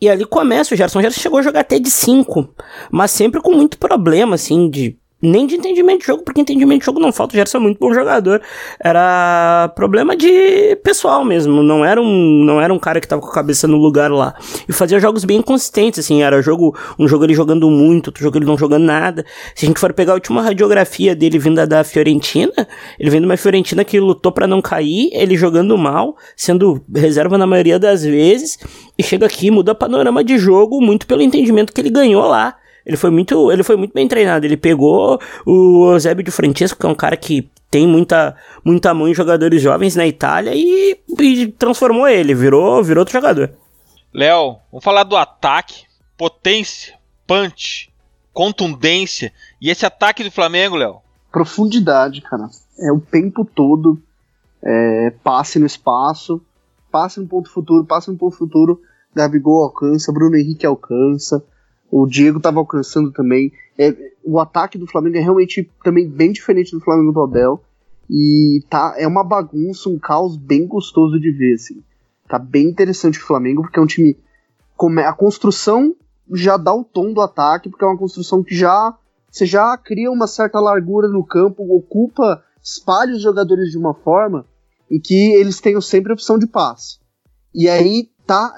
E ali começa o Gerson. O Gerson chegou a jogar até de 5. Mas sempre com muito problema, assim, de nem de entendimento de jogo, porque entendimento de jogo não falta, o Gerson é muito bom jogador. Era problema de pessoal mesmo, não era um, não era um cara que tava com a cabeça no lugar lá. E fazia jogos bem consistentes, assim, era jogo, um jogo ele jogando muito, outro jogo ele não jogando nada. Se a gente for pegar a última radiografia dele vinda da Fiorentina, ele vem de uma Fiorentina que lutou para não cair, ele jogando mal, sendo reserva na maioria das vezes, e chega aqui muda panorama de jogo muito pelo entendimento que ele ganhou lá. Ele foi muito, ele foi muito bem treinado. Ele pegou o Eusébio de Francesco, que é um cara que tem muita, muita mão em jogadores jovens na Itália e, e transformou ele, virou, virou outro jogador. Léo, vamos falar do ataque, potência, punch, contundência e esse ataque do Flamengo, Léo. Profundidade, cara. É o tempo todo, é, passe no espaço, passe no ponto futuro, passe no ponto futuro. Gabigol alcança, Bruno Henrique alcança. O Diego estava alcançando também. É, o ataque do Flamengo é realmente também bem diferente do Flamengo do Abel. E tá, é uma bagunça, um caos bem gostoso de ver, assim. Tá bem interessante o Flamengo, porque é um time. A construção já dá o tom do ataque, porque é uma construção que já. Você já cria uma certa largura no campo, ocupa, espalha os jogadores de uma forma em que eles tenham sempre a opção de passe. E aí tá.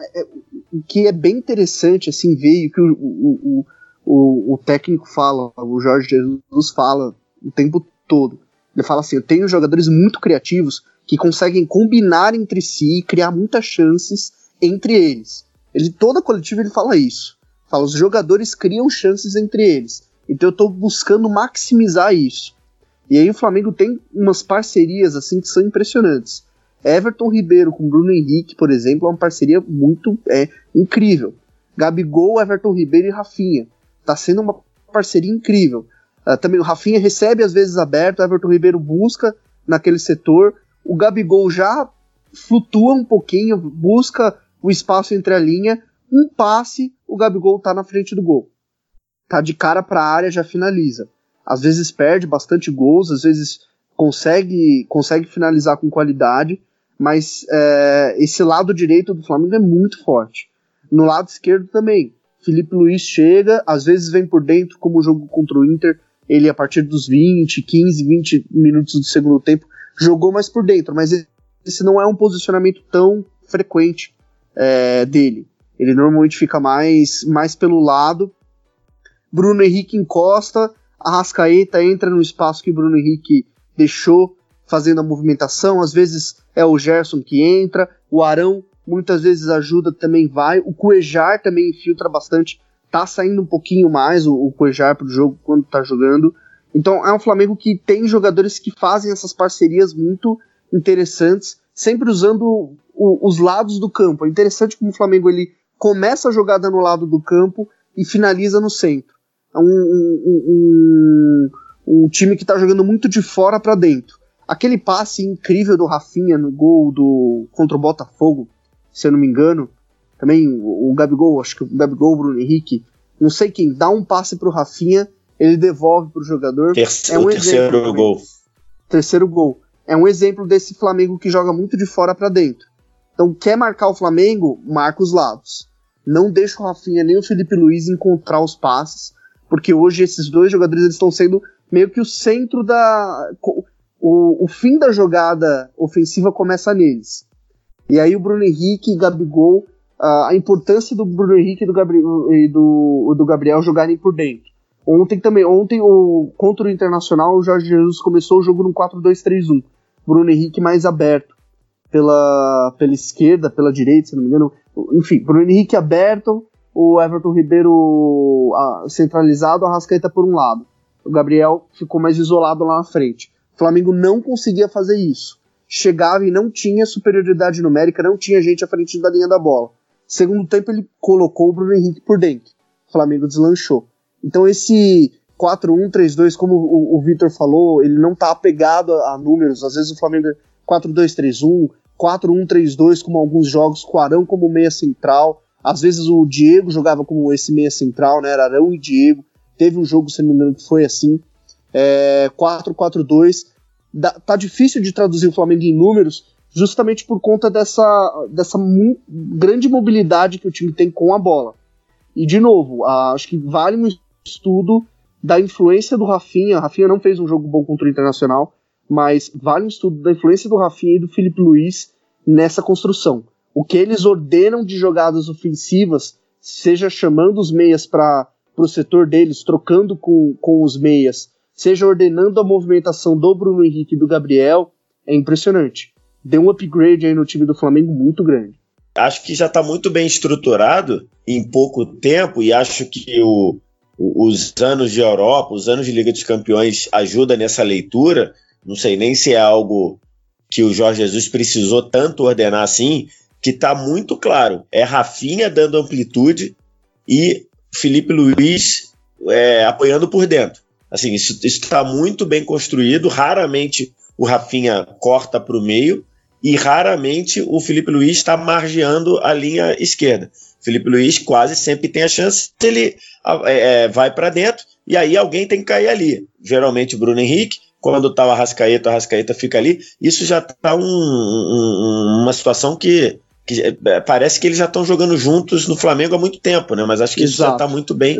Que é bem interessante, assim, ver o que o, o, o, o técnico fala, o Jorge Jesus fala o tempo todo. Ele fala assim: eu tenho jogadores muito criativos que conseguem combinar entre si e criar muitas chances entre eles. Ele toda coletiva ele fala isso. Fala os jogadores criam chances entre eles. Então eu estou buscando maximizar isso. E aí o Flamengo tem umas parcerias assim que são impressionantes. Everton Ribeiro com Bruno Henrique, por exemplo, é uma parceria muito é, incrível. Gabigol, Everton Ribeiro e Rafinha. Tá sendo uma parceria incrível. Uh, também o Rafinha recebe às vezes aberto, Everton Ribeiro busca naquele setor. O Gabigol já flutua um pouquinho, busca o espaço entre a linha. Um passe, o Gabigol tá na frente do gol. Tá de cara para a área, já finaliza. Às vezes perde bastante gols, às vezes consegue, consegue finalizar com qualidade mas é, esse lado direito do Flamengo é muito forte. No lado esquerdo também. Felipe Luiz chega, às vezes vem por dentro, como o jogo contra o Inter, ele a partir dos 20, 15, 20 minutos do segundo tempo, jogou mais por dentro, mas esse não é um posicionamento tão frequente é, dele. Ele normalmente fica mais, mais pelo lado. Bruno Henrique encosta, a Rascaeta entra no espaço que Bruno Henrique deixou fazendo a movimentação, às vezes é o Gerson que entra, o Arão muitas vezes ajuda, também vai, o Cuejar também infiltra bastante, tá saindo um pouquinho mais o, o Cuejar pro jogo quando tá jogando. Então é um Flamengo que tem jogadores que fazem essas parcerias muito interessantes, sempre usando o, os lados do campo. É interessante como o Flamengo ele começa a jogada no lado do campo e finaliza no centro. É um, um, um, um time que está jogando muito de fora para dentro. Aquele passe incrível do Rafinha no gol do contra o Botafogo, se eu não me engano. Também o, o Gabigol, acho que o Gabigol, o Bruno Henrique, não sei quem, dá um passe pro Rafinha, ele devolve pro jogador. Terceiro, é um terceiro exemplo, gol. Terceiro gol. É um exemplo desse Flamengo que joga muito de fora para dentro. Então, quer marcar o Flamengo? Marca os lados. Não deixa o Rafinha nem o Felipe Luiz encontrar os passes, porque hoje esses dois jogadores eles estão sendo meio que o centro da o, o fim da jogada ofensiva começa neles. E aí o Bruno Henrique e Gabigol, a, a importância do Bruno Henrique e do, Gabriel, e do, do Gabriel jogarem por dentro. Ontem também, ontem o, contra o Internacional, o Jorge Jesus começou o jogo no 4-2-3-1. Bruno Henrique mais aberto pela, pela esquerda, pela direita, se não me engano. Enfim, Bruno Henrique aberto, o Everton Ribeiro a, centralizado, a Rascaeta por um lado. O Gabriel ficou mais isolado lá na frente. O Flamengo não conseguia fazer isso. Chegava e não tinha superioridade numérica, não tinha gente à frente da linha da bola. Segundo tempo, ele colocou o Bruno Henrique por dentro. O Flamengo deslanchou. Então, esse 4-1-3-2, como o, o Vitor falou, ele não está apegado a, a, números. Às vezes o Flamengo é 4-2-3-1, 4-1-3-2, como alguns jogos, com o Arão como meia central. Às vezes o Diego jogava como esse meia central, né? Era Arão e Diego. Teve um jogo, se não me engano, que foi assim é, 4-4-2. Tá difícil de traduzir o Flamengo em números, justamente por conta dessa, dessa grande mobilidade que o time tem com a bola. E, de novo, acho que vale um estudo da influência do Rafinha. Rafinha não fez um jogo bom contra o Internacional, mas vale um estudo da influência do Rafinha e do Felipe Luiz nessa construção. O que eles ordenam de jogadas ofensivas, seja chamando os meias para o setor deles, trocando com, com os meias, seja ordenando a movimentação do Bruno Henrique e do Gabriel, é impressionante. Deu um upgrade aí no time do Flamengo muito grande. Acho que já está muito bem estruturado em pouco tempo e acho que o, os anos de Europa, os anos de Liga dos Campeões ajudam nessa leitura. Não sei nem se é algo que o Jorge Jesus precisou tanto ordenar assim, que está muito claro. É Rafinha dando amplitude e Felipe Luiz é, apoiando por dentro. Assim, isso está muito bem construído. Raramente o Rafinha corta para o meio e raramente o Felipe Luiz está margeando a linha esquerda. Felipe Luiz quase sempre tem a chance, ele é, é vai para dentro e aí alguém tem que cair ali. Geralmente Bruno Henrique, quando está o Arrascaeta, o Arrascaeta fica ali. Isso já está um, um, uma situação que, que é, parece que eles já estão jogando juntos no Flamengo há muito tempo, né? Mas acho que Exato. isso já está muito bem,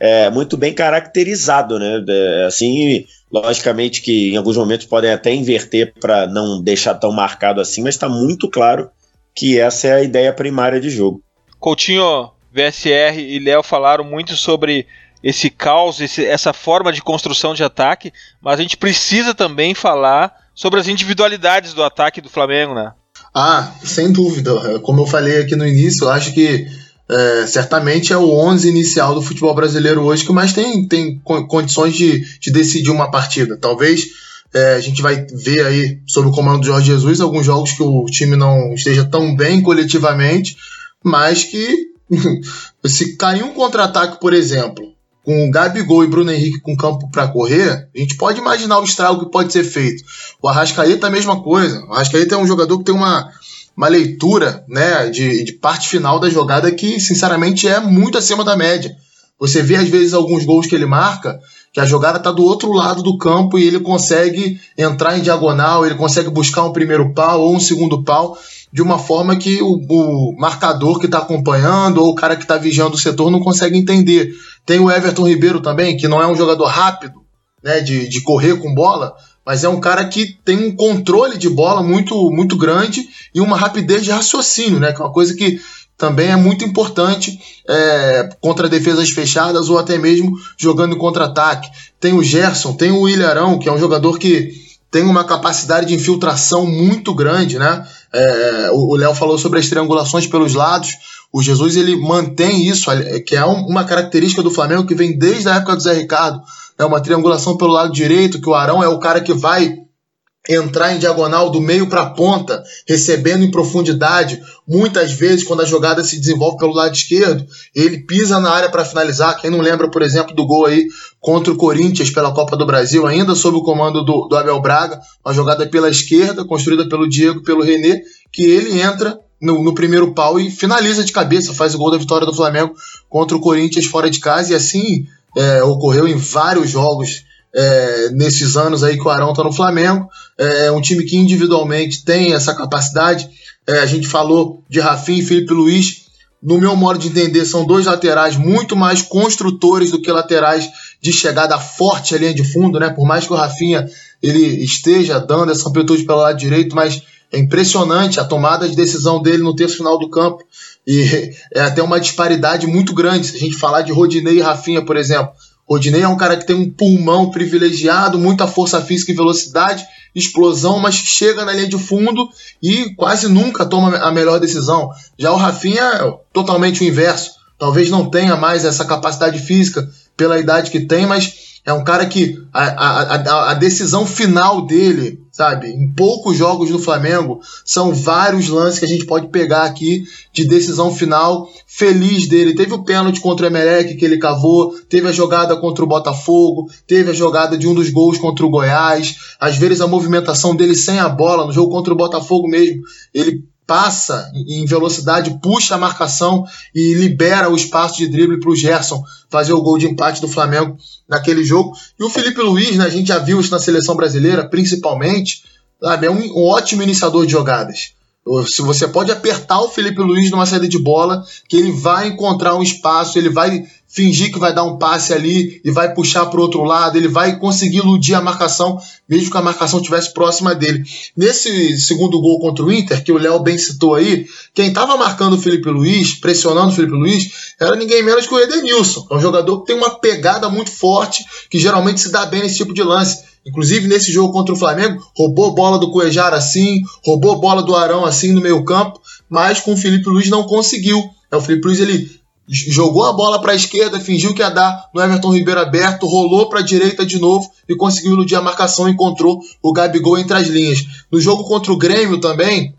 é, muito bem caracterizado, né? É, assim, logicamente que em alguns momentos podem até inverter para não deixar tão marcado assim, mas está muito claro que essa é a ideia primária de jogo. Coutinho, VSR e Léo falaram muito sobre esse caos, esse, essa forma de construção de ataque, mas a gente precisa também falar sobre as individualidades do ataque do Flamengo, né? Ah, sem dúvida. Como eu falei aqui no início, eu acho que é, certamente é o 11 inicial do futebol brasileiro hoje que mais tem, tem condições de, de decidir uma partida. Talvez é, a gente vai ver aí, sob o comando do Jorge Jesus, alguns jogos que o time não esteja tão bem coletivamente, mas que se cair um contra-ataque, por exemplo, com o Gabigol e Bruno Henrique com campo para correr, a gente pode imaginar o estrago que pode ser feito. O Arrascaeta é a mesma coisa. O Arrascaeta é um jogador que tem uma, uma leitura né, de, de parte final da jogada que, sinceramente, é muito acima da média. Você vê, às vezes, alguns gols que ele marca, que a jogada está do outro lado do campo e ele consegue entrar em diagonal, ele consegue buscar um primeiro pau ou um segundo pau de uma forma que o, o marcador que está acompanhando ou o cara que está vigiando o setor não consegue entender. Tem o Everton Ribeiro também, que não é um jogador rápido, né, de, de correr com bola, mas é um cara que tem um controle de bola muito, muito grande e uma rapidez de raciocínio, né, que é uma coisa que também é muito importante é, contra defesas fechadas ou até mesmo jogando contra-ataque. Tem o Gerson, tem o Ilharão, que é um jogador que tem uma capacidade de infiltração muito grande, né? É, o Léo falou sobre as triangulações pelos lados. O Jesus ele mantém isso, que é uma característica do Flamengo que vem desde a época do Zé Ricardo. É uma triangulação pelo lado direito, que o Arão é o cara que vai entrar em diagonal do meio para a ponta, recebendo em profundidade. Muitas vezes, quando a jogada se desenvolve pelo lado esquerdo, ele pisa na área para finalizar. Quem não lembra, por exemplo, do gol aí contra o Corinthians pela Copa do Brasil, ainda sob o comando do, do Abel Braga, uma jogada pela esquerda, construída pelo Diego pelo René, que ele entra no, no, primeiro pau e finaliza de cabeça, faz o gol da vitória do Flamengo contra o Corinthians fora de casa, e assim é, ocorreu em vários jogos é, nesses anos aí que o Arão está no Flamengo. É, é um time que individualmente tem essa capacidade. É, a gente falou de Rafinha e Felipe Luiz. No meu modo de entender, são dois laterais muito mais construtores do que laterais de chegada forte à linha de fundo, né? Por mais que o Rafinha ele esteja dando essa amplitude pelo lado direito, mas é impressionante a tomada de decisão dele no terço final do campo. E é até uma disparidade muito grande. Se a gente falar de Rodinei e Rafinha, por exemplo, Rodinei é um cara que tem um pulmão privilegiado, muita força física e velocidade, explosão, mas chega na linha de fundo e quase nunca toma a melhor decisão. Já o Rafinha é totalmente o inverso. Talvez não tenha mais essa capacidade física pela idade que tem, mas é um cara que a, a, a, decisão final dele, sabe, em poucos jogos do Flamengo, são vários lances que a gente pode pegar aqui de decisão final feliz dele. Teve o pênalti contra o Emelec que ele cavou, teve a jogada contra o Botafogo, teve a jogada de um dos gols contra o Goiás, às vezes a movimentação dele sem a bola, no jogo contra o Botafogo mesmo, ele passa em velocidade, puxa a marcação e libera o espaço de drible para o Gerson fazer o gol de empate do Flamengo naquele jogo. E o Felipe Luiz, né, a gente já viu isso na seleção brasileira, principalmente, sabe, é um, um ótimo iniciador de jogadas. Se você pode apertar o Felipe Luiz numa saída de bola, que ele vai encontrar um espaço, ele vai fingir que vai dar um passe ali e vai puxar para o outro lado, ele vai conseguir iludir a marcação, mesmo que a marcação estivesse próxima dele. Nesse segundo gol contra o Inter, que o Léo bem citou aí, quem estava marcando o Felipe Luiz, pressionando o Felipe Luiz, era ninguém menos que o Edenilson, é um jogador que tem uma pegada muito forte, que geralmente se dá bem nesse tipo de lance. Inclusive, nesse jogo contra o Flamengo, roubou bola do Cuejar assim, roubou bola do Arão assim no meio campo, mas com o Felipe Luiz não conseguiu. É, o Felipe Luiz ele jogou a bola para a esquerda, fingiu que ia dar no Everton Ribeiro aberto, rolou para a direita de novo e conseguiu iludir a marcação, encontrou o Gabigol entre as linhas. No jogo contra o Grêmio também,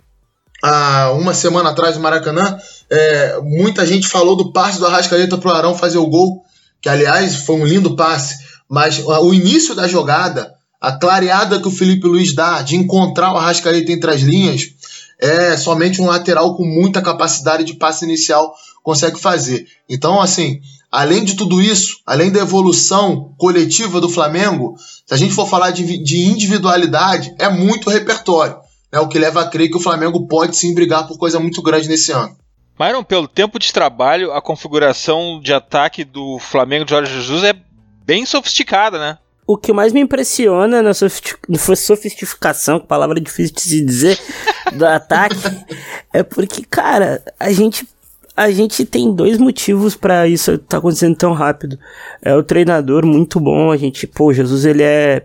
há uma semana atrás no Maracanã, é, muita gente falou do passe do Arrascaeta para o Arão fazer o gol, que aliás foi um lindo passe, mas o início da jogada, a clareada que o Felipe Luiz dá de encontrar o Arrascaeta entre as linhas, é somente um lateral com muita capacidade de passe inicial consegue fazer. Então, assim, além de tudo isso, além da evolução coletiva do Flamengo, se a gente for falar de, de individualidade, é muito repertório. Né, o que leva a crer que o Flamengo pode sim brigar por coisa muito grande nesse ano. Myron, pelo tempo de trabalho, a configuração de ataque do Flamengo de Jorge Jesus é bem sofisticada, né? O que mais me impressiona na sofisticação, palavra difícil de se dizer, do ataque, é porque, cara, a gente a gente tem dois motivos para isso tá acontecendo tão rápido. É o treinador muito bom, a gente, pô, Jesus ele é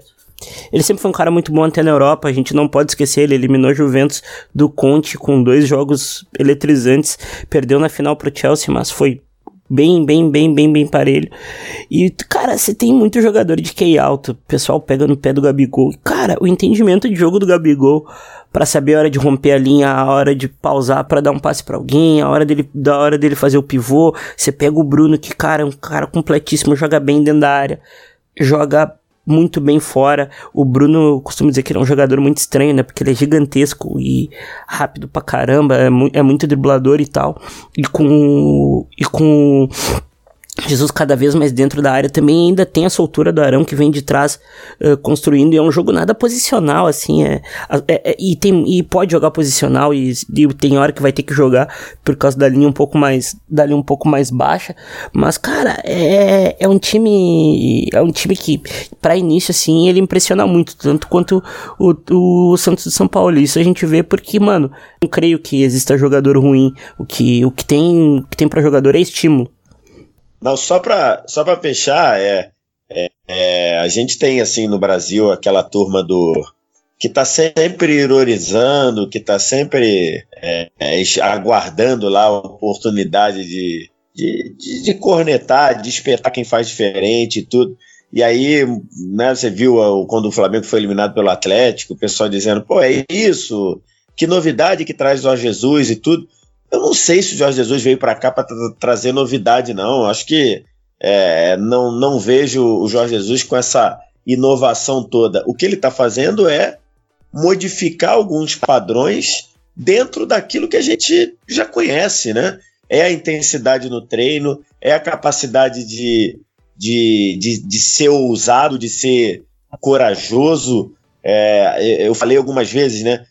ele sempre foi um cara muito bom até na Europa, a gente não pode esquecer, ele eliminou Juventus do Conte com dois jogos eletrizantes, perdeu na final pro Chelsea, mas foi bem, bem, bem, bem, bem parelho. E, cara, você tem muito jogador de QI alto, o pessoal pega no pé do Gabigol. Cara, o entendimento de jogo do Gabigol para saber a hora de romper a linha, a hora de pausar para dar um passe para alguém, a hora dele, da hora dele fazer o pivô. Você pega o Bruno, que, cara, é um cara completíssimo, joga bem dentro da área, joga muito bem fora. O Bruno, eu costumo dizer que ele é um jogador muito estranho, né? Porque ele é gigantesco e rápido pra caramba, é, mu é muito driblador e tal. E com. E com Jesus cada vez mais dentro da área também ainda tem a soltura do Arão que vem de trás uh, construindo e é um jogo nada posicional assim é, é, é, e tem e pode jogar posicional e, e, tem hora que vai ter que jogar por causa da linha um pouco mais da linha um pouco mais baixa mas cara é, é um time é um time que para início assim ele impressiona muito tanto quanto o, o Santos de São Paulo isso a gente vê porque mano não creio que exista jogador ruim o que o que tem o que tem para jogador é estímulo não, só para só fechar, é, é, é, a gente tem assim no Brasil aquela turma do que está sempre ironizando, que está sempre é, é, aguardando lá a oportunidade de, de, de, de, cornetar, de espetar quem faz diferente e tudo. E aí, né, você viu quando o Flamengo foi eliminado pelo Atlético, o pessoal dizendo, pô, é isso, que novidade que traz o Jesus e tudo. Eu não sei se o Jorge Jesus veio para cá para tra trazer novidade, não. Acho que é, não, não vejo o Jorge Jesus com essa inovação toda. O que ele está fazendo é modificar alguns padrões dentro daquilo que a gente já conhece, né? É a intensidade no treino, é a capacidade de, de, de, de ser ousado, de ser corajoso. É, eu falei algumas vezes, né?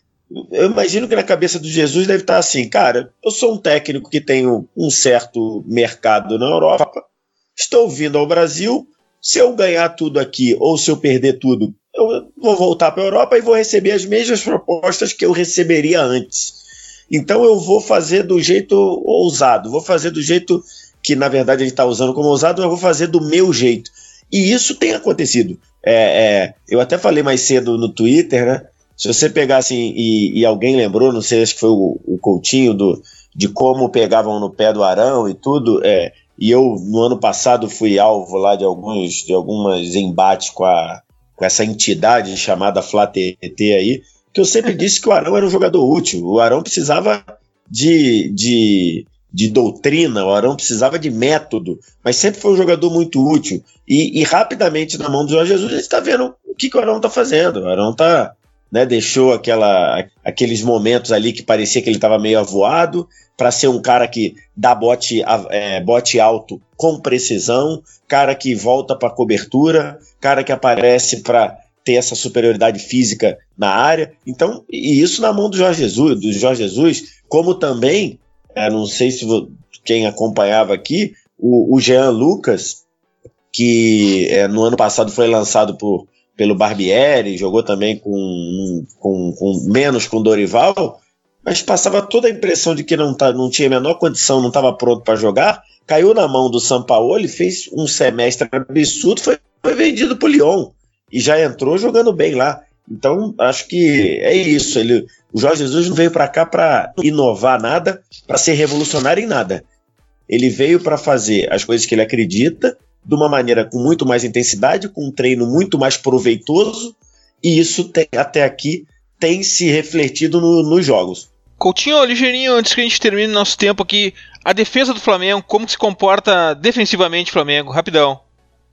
Eu imagino que na cabeça do Jesus deve estar assim, cara, eu sou um técnico que tenho um certo mercado na Europa, estou vindo ao Brasil, se eu ganhar tudo aqui ou se eu perder tudo, eu vou voltar para a Europa e vou receber as mesmas propostas que eu receberia antes. Então eu vou fazer do jeito ousado, vou fazer do jeito que na verdade a gente está usando como ousado, mas vou fazer do meu jeito. E isso tem acontecido. É, é, eu até falei mais cedo no Twitter, né? Se você pegasse assim, e, e, alguém lembrou, não sei, acho que foi o, o Coutinho, do, de como pegavam no pé do Arão e tudo, é, e eu no ano passado fui alvo lá de alguns de algumas embates com, a, com essa entidade chamada FlaTT aí, que eu sempre disse que o Arão era um jogador útil, o Arão precisava de, de, de doutrina, o Arão precisava de método, mas sempre foi um jogador muito útil. E, e rapidamente na mão do Jorge Jesus, a gente está vendo o que, que o Arão está fazendo. O Arão está né, deixou aquela, aqueles momentos ali que parecia que ele estava meio avoado, para ser um cara que dá bote, é, bote alto com precisão, cara que volta para cobertura, cara que aparece para ter essa superioridade física na área. Então, e isso na mão do Jorge Jesus, do Jorge Jesus, como também, é, não sei se quem acompanhava aqui, o, o Jean Lucas, que é, no ano passado foi lançado por pelo Barbieri, jogou também com, com, com menos com Dorival, mas passava toda a impressão de que não, tá, não tinha a menor condição, não estava pronto para jogar. Caiu na mão do ele fez um semestre absurdo, foi, foi vendido para o Lyon e já entrou jogando bem lá. Então, acho que é isso. Ele, o Jorge Jesus não veio para cá para inovar nada, para ser revolucionário em nada. Ele veio para fazer as coisas que ele acredita de uma maneira com muito mais intensidade, com um treino muito mais proveitoso, e isso tem, até aqui tem se refletido no, nos jogos. Coutinho, ligeirinho, antes que a gente termine nosso tempo aqui, a defesa do Flamengo, como se comporta defensivamente o Flamengo? Rapidão.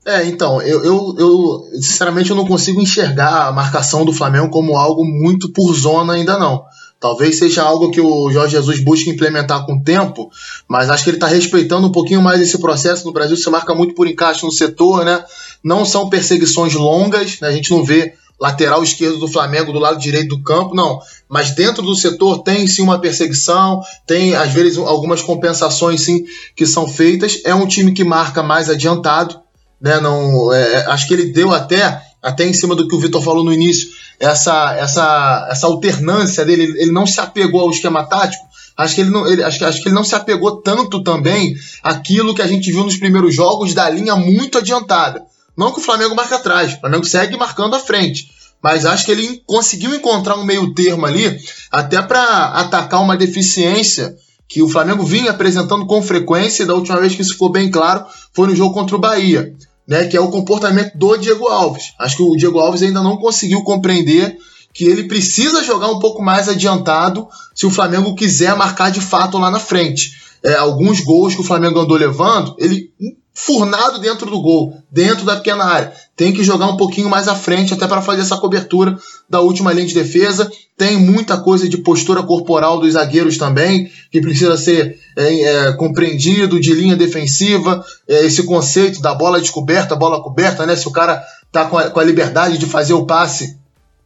É, então, eu, eu, eu, sinceramente eu não consigo enxergar a marcação do Flamengo como algo muito por zona ainda não. Talvez seja algo que o Jorge Jesus busca implementar com o tempo, mas acho que ele está respeitando um pouquinho mais esse processo. No Brasil se marca muito por encaixe no setor, né? Não são perseguições longas, né? a gente não vê lateral esquerdo do Flamengo do lado direito do campo, não. Mas dentro do setor tem sim uma perseguição, tem às vezes algumas compensações sim que são feitas. É um time que marca mais adiantado, né? Não, é, acho que ele deu até até em cima do que o Vitor falou no início, essa, essa, essa alternância dele, ele não se apegou ao esquema tático. Acho que, ele não, ele, acho, acho que ele não se apegou tanto também àquilo que a gente viu nos primeiros jogos da linha muito adiantada. Não que o Flamengo marque atrás, o Flamengo segue marcando à frente. Mas acho que ele conseguiu encontrar um meio termo ali, até para atacar uma deficiência que o Flamengo vinha apresentando com frequência, e da última vez que isso ficou bem claro foi no jogo contra o Bahia né, que é o comportamento do Diego Alves. Acho que o Diego Alves ainda não conseguiu compreender que ele precisa jogar um pouco mais adiantado se o Flamengo quiser marcar de fato lá na frente. É, alguns gols que o Flamengo andou levando, ele furnado dentro do gol, dentro da pequena área. Tem que jogar um pouquinho mais à frente até para fazer essa cobertura da última linha de defesa. Tem muita coisa de postura corporal dos zagueiros também, que precisa ser é, é, compreendido, de linha defensiva, é, esse conceito da bola descoberta, bola coberta, né? Se o cara tá com a, com a liberdade de fazer o passe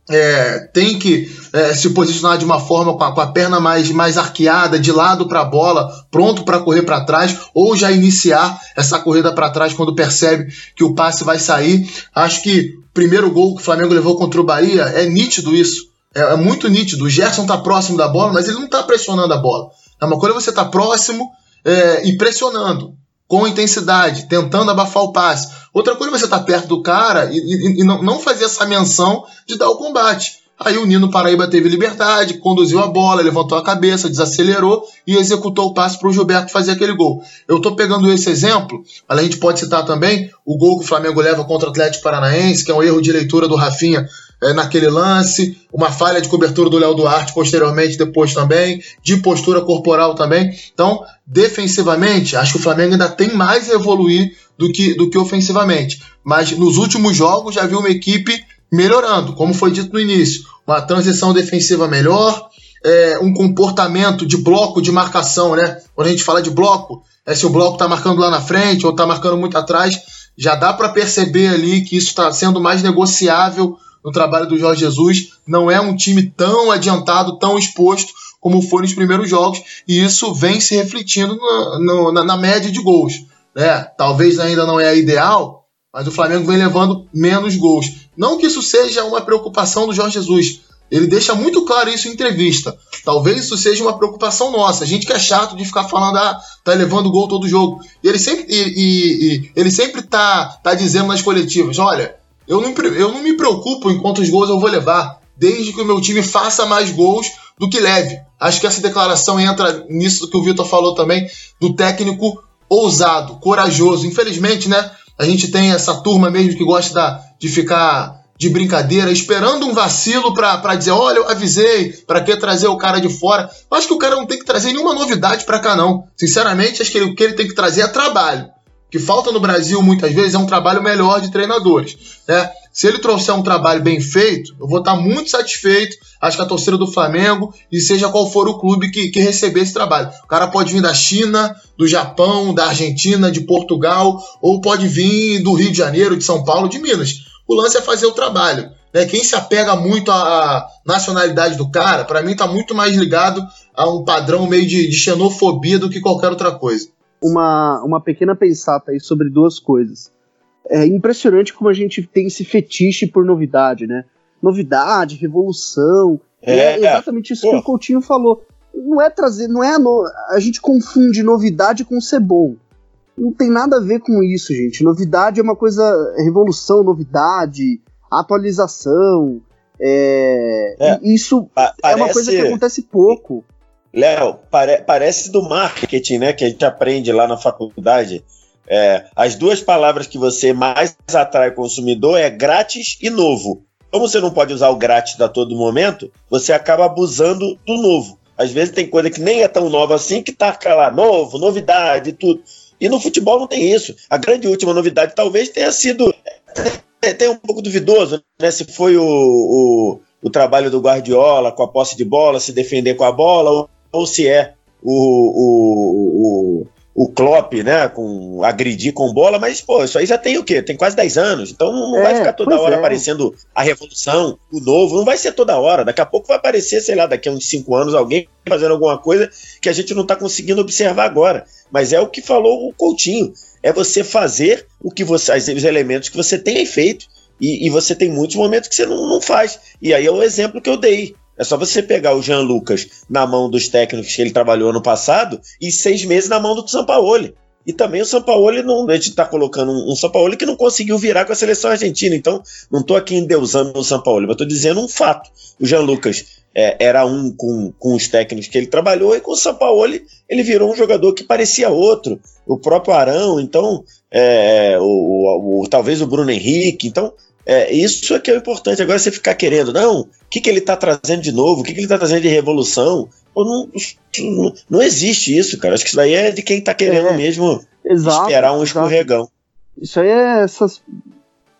é, tem que é, se posicionar de uma forma com a, com a, perna mais, mais arqueada, de lado para a bola, pronto para correr para trás, ou já iniciar essa corrida para trás quando percebe que o passe vai sair. Acho que o primeiro gol que o Flamengo levou contra o Bahia é nítido isso. É, é muito nítido. O Gerson está próximo da bola, mas ele não está pressionando a bola. É uma coisa você está próximo é, e pressionando com intensidade, tentando abafar o passe. Outra coisa é você estar tá perto do cara e, e, e não, não fazer essa menção de dar o combate. Aí o Nino Paraíba teve liberdade, conduziu a bola, levantou a cabeça, desacelerou e executou o passe para o Gilberto fazer aquele gol. Eu estou pegando esse exemplo, mas a gente pode citar também o gol que o Flamengo leva contra o Atlético Paranaense, que é um erro de leitura do Rafinha é, naquele lance, uma falha de cobertura do Léo Duarte posteriormente, depois também, de postura corporal também. Então, defensivamente, acho que o Flamengo ainda tem mais a evoluir do que, do que ofensivamente. Mas nos últimos jogos já viu uma equipe melhorando, como foi dito no início. Uma transição defensiva melhor, é, um comportamento de bloco de marcação, né? Quando a gente fala de bloco, é se o bloco está marcando lá na frente ou está marcando muito atrás, já dá para perceber ali que isso está sendo mais negociável no trabalho do Jorge Jesus. Não é um time tão adiantado, tão exposto como foi nos primeiros jogos, e isso vem se refletindo no, no, na, na, média de gols. Né? Talvez ainda não é a ideal, mas o Flamengo vem levando menos gols. Não que isso seja uma preocupação do Jorge Jesus. Ele deixa muito claro isso em entrevista. Talvez isso seja uma preocupação nossa. A gente que é chato de ficar falando, ah, tá levando gol todo jogo. E ele sempre, e, e, e ele sempre tá, tá dizendo nas coletivas: olha, eu não, eu não me preocupo em quantos gols eu vou levar, desde que o meu time faça mais gols do que leve. Acho que essa declaração entra nisso que o Vitor falou também, do técnico ousado, corajoso. Infelizmente, né? A gente tem essa turma mesmo que gosta de ficar de brincadeira, esperando um vacilo para dizer, olha, eu avisei, para que trazer o cara de fora. Eu acho que o cara não tem que trazer nenhuma novidade para cá, não. Sinceramente, acho que ele, o que ele tem que trazer é trabalho que falta no Brasil muitas vezes é um trabalho melhor de treinadores. Né? Se ele trouxer um trabalho bem feito, eu vou estar muito satisfeito. Acho que a torcida do Flamengo, e seja qual for o clube que, que receber esse trabalho. O cara pode vir da China, do Japão, da Argentina, de Portugal, ou pode vir do Rio de Janeiro, de São Paulo, de Minas. O lance é fazer o trabalho. Né? Quem se apega muito à nacionalidade do cara, para mim está muito mais ligado a um padrão meio de, de xenofobia do que qualquer outra coisa uma, uma pequena pensata aí sobre duas coisas. É impressionante como a gente tem esse fetiche por novidade, né? Novidade, revolução. É, é exatamente isso que o Coutinho falou. Não é trazer, não é a, no, a gente confunde novidade com ser bom. Não tem nada a ver com isso, gente. Novidade é uma coisa, revolução, novidade, atualização. É, é, isso pa é uma coisa que acontece pouco. Léo, pare, parece do marketing, né? Que a gente aprende lá na faculdade. É, as duas palavras que você mais atrai o consumidor é grátis e novo. Como você não pode usar o grátis a todo momento, você acaba abusando do novo. Às vezes tem coisa que nem é tão nova assim que tá lá, novo, novidade tudo. E no futebol não tem isso. A grande última novidade talvez tenha sido. É, tem um pouco duvidoso, né? Se foi o, o o trabalho do Guardiola com a posse de bola, se defender com a bola, ou, se é o, o, o, o Klopp, né, com agredir com bola, mas, pô, isso aí já tem o quê? Tem quase 10 anos, então não é, vai ficar toda hora é. aparecendo a revolução, o novo, não vai ser toda hora, daqui a pouco vai aparecer, sei lá, daqui a uns 5 anos, alguém fazendo alguma coisa que a gente não está conseguindo observar agora, mas é o que falou o Coutinho, é você fazer o que você, os elementos que você tem feito, e, e você tem muitos momentos que você não, não faz, e aí é o exemplo que eu dei, é só você pegar o Jean Lucas na mão dos técnicos que ele trabalhou ano passado e seis meses na mão do Sampaoli. E também o Sampaoli não. A gente está colocando um, um Sampaoli que não conseguiu virar com a seleção argentina. Então, não estou aqui endeusando o Sampaoli, mas estou dizendo um fato. O Jean Lucas é, era um com, com os técnicos que ele trabalhou, e com o Sampaoli ele virou um jogador que parecia outro. O próprio Arão, então, é, o, o, o, talvez o Bruno Henrique. Então, é, isso é que é o importante. Agora você ficar querendo, não, o que, que ele está trazendo de novo? O que, que ele está trazendo de revolução? Não, não, não, existe isso, cara. Acho que isso daí é de quem está querendo é, mesmo exato, esperar um escorregão. Exato. Isso aí é essas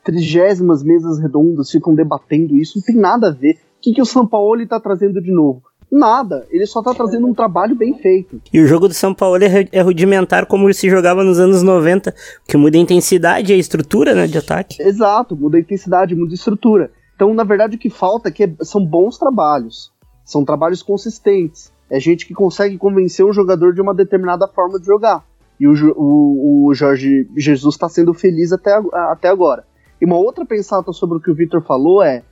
trigésimas mesas redondas ficam debatendo isso, não tem nada a ver. O que, que o São Paulo está trazendo de novo? Nada, ele só tá trazendo um trabalho bem feito. E o jogo do São Paulo é, é rudimentar como se jogava nos anos 90, que muda a intensidade e a estrutura né, de ataque. Exato, muda a intensidade, muda a estrutura. Então, na verdade, o que falta aqui é, são bons trabalhos. São trabalhos consistentes. É gente que consegue convencer um jogador de uma determinada forma de jogar. E o, o, o Jorge Jesus está sendo feliz até, até agora. E uma outra pensata sobre o que o Victor falou é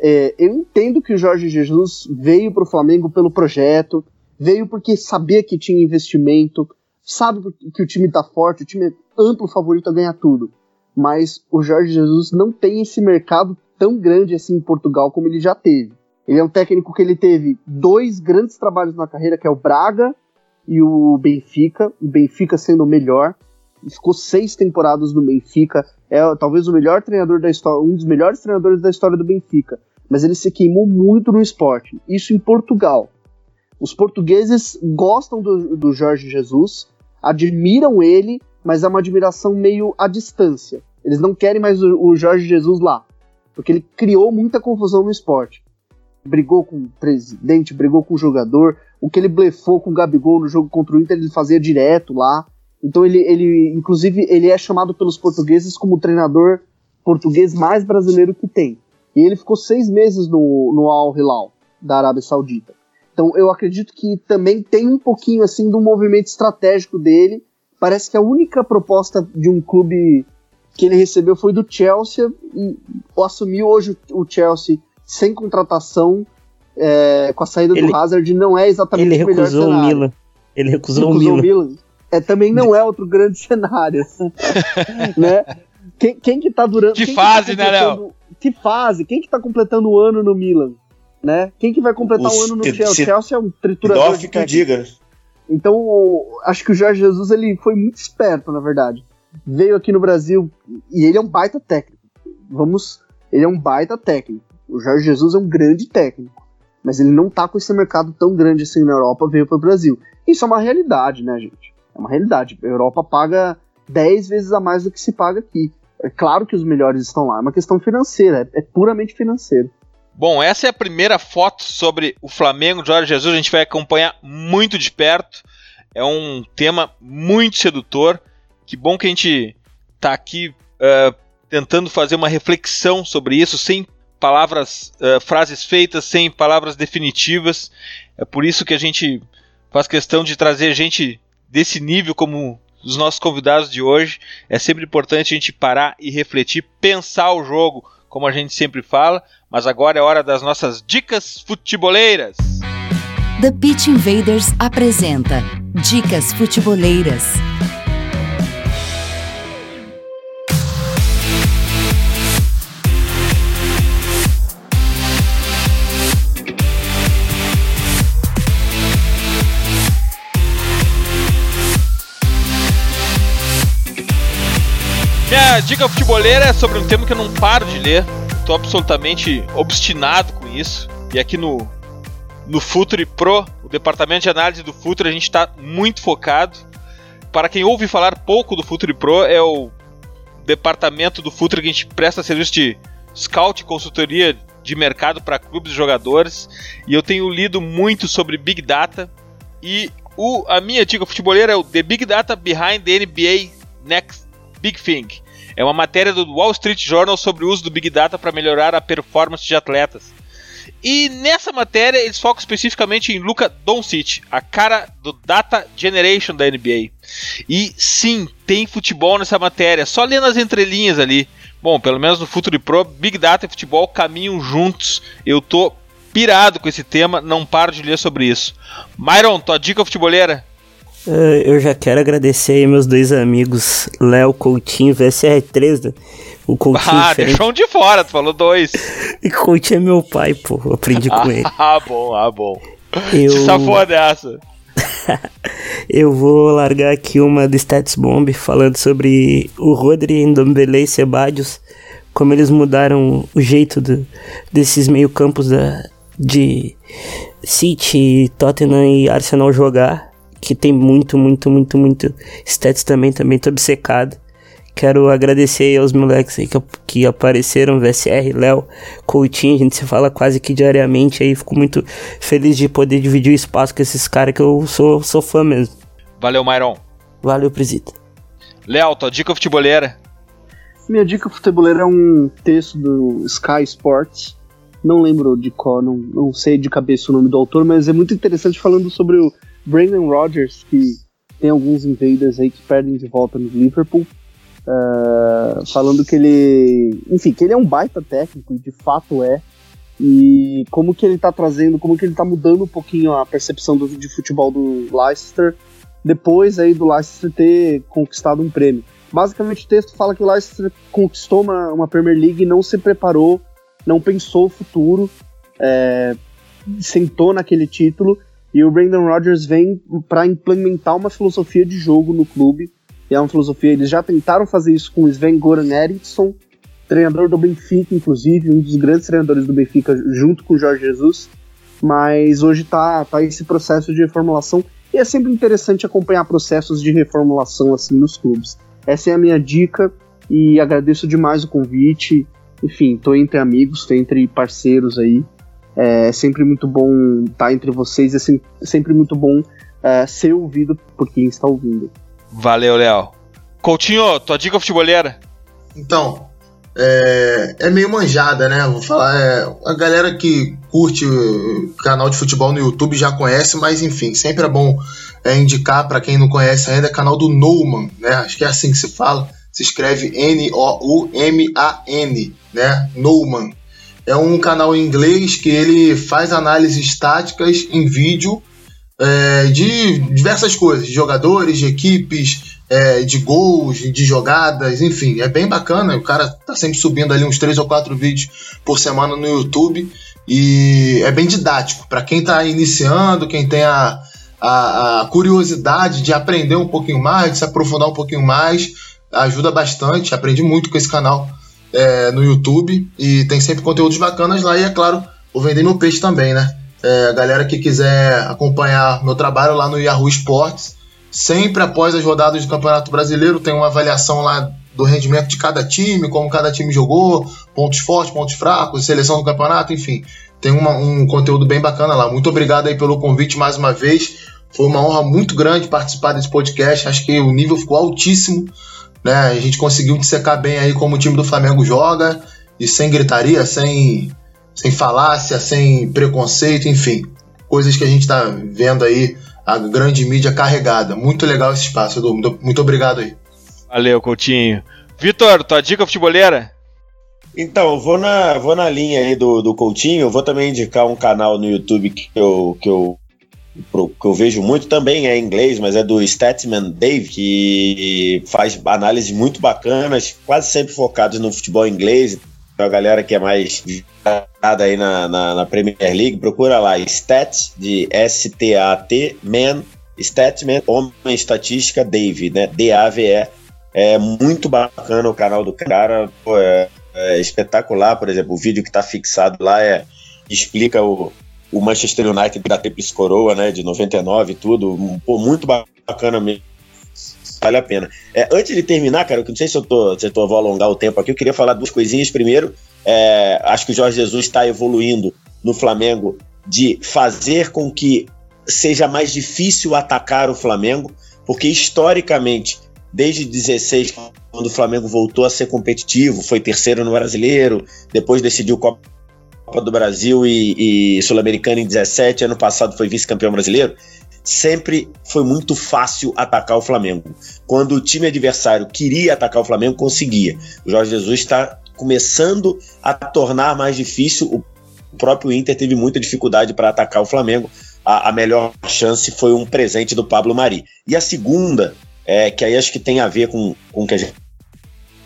é, eu entendo que o Jorge Jesus veio para o Flamengo pelo projeto, veio porque sabia que tinha investimento, sabe que o time está forte, o time é amplo favorito a ganhar tudo. Mas o Jorge Jesus não tem esse mercado tão grande assim em Portugal como ele já teve. Ele é um técnico que ele teve dois grandes trabalhos na carreira, que é o Braga e o Benfica. O Benfica sendo o melhor. Ficou seis temporadas no Benfica. É talvez o melhor treinador da história, um dos melhores treinadores da história do Benfica mas ele se queimou muito no esporte. Isso em Portugal. Os portugueses gostam do, do Jorge Jesus, admiram ele, mas é uma admiração meio à distância. Eles não querem mais o, o Jorge Jesus lá, porque ele criou muita confusão no esporte. Brigou com o presidente, brigou com o jogador. O que ele blefou com o Gabigol no jogo contra o Inter, ele fazia direto lá. Então ele, ele, inclusive, ele é chamado pelos portugueses como o treinador português mais brasileiro que tem. E ele ficou seis meses no, no Al Hilal, da Arábia Saudita. Então eu acredito que também tem um pouquinho assim do movimento estratégico dele. Parece que a única proposta de um clube que ele recebeu foi do Chelsea e assumiu hoje o Chelsea sem contratação é, com a saída ele, do Hazard não é exatamente ele o melhor cenário. O Milan. Ele recusou, recusou o Milan. Milan. É, também não é outro grande cenário. né? Quem, quem que tá durando. Que fase, tá né, Léo? Que fase? Quem que tá completando o ano no Milan? Né? Quem que vai completar o, o ano no Chelsea? O Chelsea é um triturador de que eu diga. Então, acho que o Jorge Jesus ele foi muito esperto, na verdade. Veio aqui no Brasil e ele é um baita técnico. Vamos, ele é um baita técnico. O Jorge Jesus é um grande técnico, mas ele não tá com esse mercado tão grande assim na Europa, veio para o Brasil. Isso é uma realidade, né, gente? É uma realidade. A Europa paga 10 vezes a mais do que se paga aqui. É claro que os melhores estão lá, é uma questão financeira, é, é puramente financeiro. Bom, essa é a primeira foto sobre o Flamengo Jorge Jesus. A gente vai acompanhar muito de perto. É um tema muito sedutor. Que bom que a gente está aqui uh, tentando fazer uma reflexão sobre isso, sem palavras, uh, frases feitas, sem palavras definitivas. É por isso que a gente faz questão de trazer gente desse nível como dos nossos convidados de hoje. É sempre importante a gente parar e refletir, pensar o jogo, como a gente sempre fala, mas agora é hora das nossas dicas futeboleiras. The Pitch Invaders apresenta Dicas Futeboleiras. Minha dica futebolera é sobre um tema que eu não paro de ler. Estou absolutamente obstinado com isso. E aqui no, no Future Pro, o departamento de análise do Future, a gente está muito focado. Para quem ouve falar pouco do Future Pro, é o departamento do Future que a gente presta serviço de scout e consultoria de mercado para clubes e jogadores e eu tenho lido muito sobre Big Data e o, a minha dica futebolera é o The Big Data Behind the NBA Next Big Thing. É uma matéria do Wall Street Journal sobre o uso do Big Data para melhorar a performance de atletas. E nessa matéria eles focam especificamente em Luca Doncic, a cara do Data Generation da NBA. E sim, tem futebol nessa matéria, só lendo as entrelinhas ali. Bom, pelo menos no Futuro Pro, Big Data e futebol caminham juntos. Eu tô pirado com esse tema, não paro de ler sobre isso. Myron, tua dica futebolera? Uh, eu já quero agradecer aí meus dois amigos, Léo Coutinho VSR3. Né? O Coutinho. Ah, deixou um de fora, tu falou dois. e Coutinho é meu pai, pô. Eu aprendi com ele. ah, bom, ah, bom. Eu... Se safou dessa. eu vou largar aqui uma do Stats Bomb falando sobre o Rodri, Ndombele e Sebadios, como eles mudaram o jeito do, desses meio-campos de City, Tottenham e Arsenal jogar que tem muito, muito, muito, muito stats também, também tô obcecado. Quero agradecer aos moleques aí que, que apareceram, VSR, Léo, Coutinho, a gente se fala quase que diariamente aí, fico muito feliz de poder dividir o espaço com esses caras que eu sou, sou fã mesmo. Valeu, Myron. Valeu, Presida. Léo, tua dica futeboleira? Minha dica futeboleira é um texto do Sky Sports, não lembro de qual, não, não sei de cabeça o nome do autor, mas é muito interessante falando sobre o Brandon Rodgers, que tem alguns invaders aí que perdem de volta no Liverpool, uh, falando que ele, enfim, que ele é um baita técnico e de fato é, e como que ele tá trazendo, como que ele tá mudando um pouquinho a percepção do, de futebol do Leicester depois aí do Leicester ter conquistado um prêmio. Basicamente o texto fala que o Leicester conquistou uma, uma Premier League e não se preparou, não pensou o futuro, é, sentou naquele título e o Brandon Rodgers vem para implementar uma filosofia de jogo no clube. E é uma filosofia, eles já tentaram fazer isso com o Sven Goran Eriksson, treinador do Benfica, inclusive, um dos grandes treinadores do Benfica, junto com o Jorge Jesus. Mas hoje tá, tá esse processo de reformulação. E é sempre interessante acompanhar processos de reformulação assim nos clubes. Essa é a minha dica e agradeço demais o convite. Enfim, tô entre amigos, tô entre parceiros aí. É sempre muito bom estar entre vocês, é sempre muito bom é, ser ouvido por quem está ouvindo. Valeu, Léo. Coutinho, tua dica futebolera? Então, é, é, meio manjada, né? Vou falar, é, a galera que curte canal de futebol no YouTube já conhece, mas enfim, sempre é bom é, indicar para quem não conhece ainda, é canal do Nouman, né? Acho que é assim que se fala. Se escreve N-O-U-M-A-N, né? Nouman é um canal em inglês que ele faz análises táticas em vídeo é, de diversas coisas, de jogadores, de equipes, é, de gols, de jogadas, enfim, é bem bacana. O cara tá sempre subindo ali uns três ou quatro vídeos por semana no YouTube e é bem didático para quem está iniciando, quem tem a, a, a, curiosidade de aprender um pouquinho mais, de se aprofundar um pouquinho mais, ajuda bastante. Aprendi muito com esse canal é, no YouTube e tem sempre conteúdos bacanas lá. E é claro, vou vender meu peixe também, né? É, a galera que quiser acompanhar meu trabalho lá no Yahoo Sports, sempre após as rodadas do Campeonato Brasileiro, tem uma avaliação lá do rendimento de cada time, como cada time jogou, pontos fortes, pontos fracos, seleção do campeonato, enfim. Tem uma, um conteúdo bem bacana lá. Muito obrigado aí pelo convite mais uma vez. Foi uma honra muito grande participar desse podcast. Acho que o nível ficou altíssimo. Né? A gente conseguiu dissecar bem aí como o time do Flamengo joga, e sem gritaria, sem, sem falácia, sem preconceito, enfim. Coisas que a gente está vendo aí, a grande mídia carregada. Muito legal esse espaço, Edu. Muito, muito obrigado aí. Valeu, Coutinho. Vitor, tua dica futebolera? Então, vou na, vou na linha aí do, do Coutinho, vou também indicar um canal no YouTube que eu, que eu que eu vejo muito também é em inglês, mas é do Statsman Dave, que faz análises muito bacanas, quase sempre focados no futebol inglês. Então a galera que é mais ligada aí na, na, na, Premier League, procura lá, Stat, de S-T-A-T, Man, Statman, Homem Estatística Dave, né? D-A-V-E. É muito bacana o canal do cara, pô, é, é espetacular, por exemplo, o vídeo que está fixado lá é explica o, o Manchester United da Tríplice Coroa, né, de 99 e tudo, pô, muito bacana mesmo. vale a pena. É, antes de terminar, cara, eu não sei se eu, tô, se eu tô, vou alongar o tempo aqui, eu queria falar duas coisinhas. Primeiro, é, acho que o Jorge Jesus está evoluindo no Flamengo de fazer com que seja mais difícil atacar o Flamengo, porque historicamente, desde 16, quando o Flamengo voltou a ser competitivo, foi terceiro no Brasileiro, depois decidiu Copa do Brasil e, e Sul-Americana em 17, ano passado foi vice-campeão brasileiro sempre foi muito fácil atacar o Flamengo. Quando o time adversário queria atacar o Flamengo, conseguia. O Jorge Jesus está começando a tornar mais difícil. O próprio Inter teve muita dificuldade para atacar o Flamengo. A, a, melhor chance foi um presente do Pablo Mari. E a segunda, é, que aí acho que tem a ver com, com o que a gente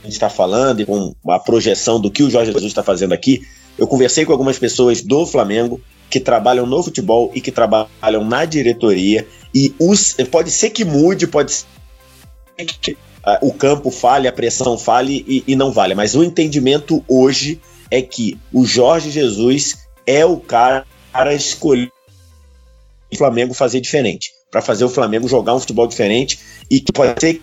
está falando e com a projeção do que o Jorge Jesus está fazendo aqui. Eu conversei com algumas pessoas do Flamengo que trabalham no futebol e que trabalham na diretoria. E os, pode ser que mude, pode ser que uh, o campo fale, a pressão fale e, e não vale. Mas o entendimento hoje é que o Jorge Jesus é o cara para escolher o Flamengo fazer diferente. Para fazer o Flamengo jogar um futebol diferente e que pode ser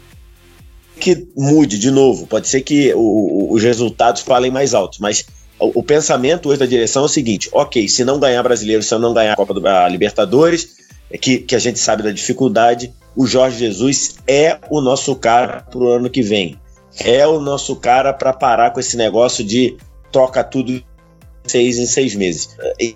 que mude de novo, pode ser que o, o, os resultados falem mais altos, mas o, pensamento hoje da direção é o seguinte: ok, se não ganhar brasileiro, se não ganhar a Copa do a Libertadores, é que, que a gente sabe da dificuldade, o Jorge Jesus é o nosso cara para o ano que vem. É o nosso cara para parar com esse negócio de toca tudo seis em seis meses. E,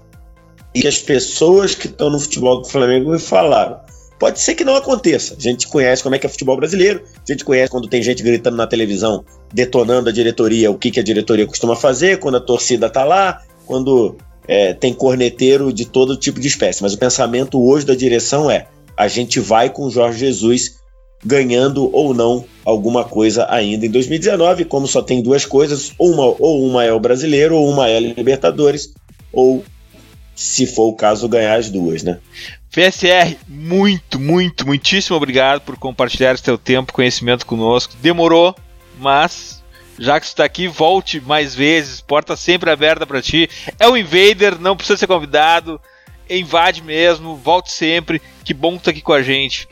e as pessoas que estão no futebol do Flamengo me falaram. Pode ser que não aconteça. A gente conhece como é que é futebol brasileiro, a gente conhece quando tem gente gritando na televisão, detonando a diretoria, o que, que a diretoria costuma fazer, quando a torcida tá lá, quando é, tem corneteiro de todo tipo de espécie. Mas o pensamento hoje da direção é: a gente vai com o Jorge Jesus ganhando ou não alguma coisa ainda em 2019, como só tem duas coisas, uma, ou uma é o brasileiro, ou uma é a Libertadores, ou se for o caso, ganhar as duas, né? PSR, muito, muito, muitíssimo obrigado por compartilhar seu tempo, conhecimento conosco. Demorou, mas já que está aqui, volte mais vezes. Porta sempre aberta para ti. É o Invader, não precisa ser convidado. Invade mesmo, volte sempre. Que bom que tá aqui com a gente.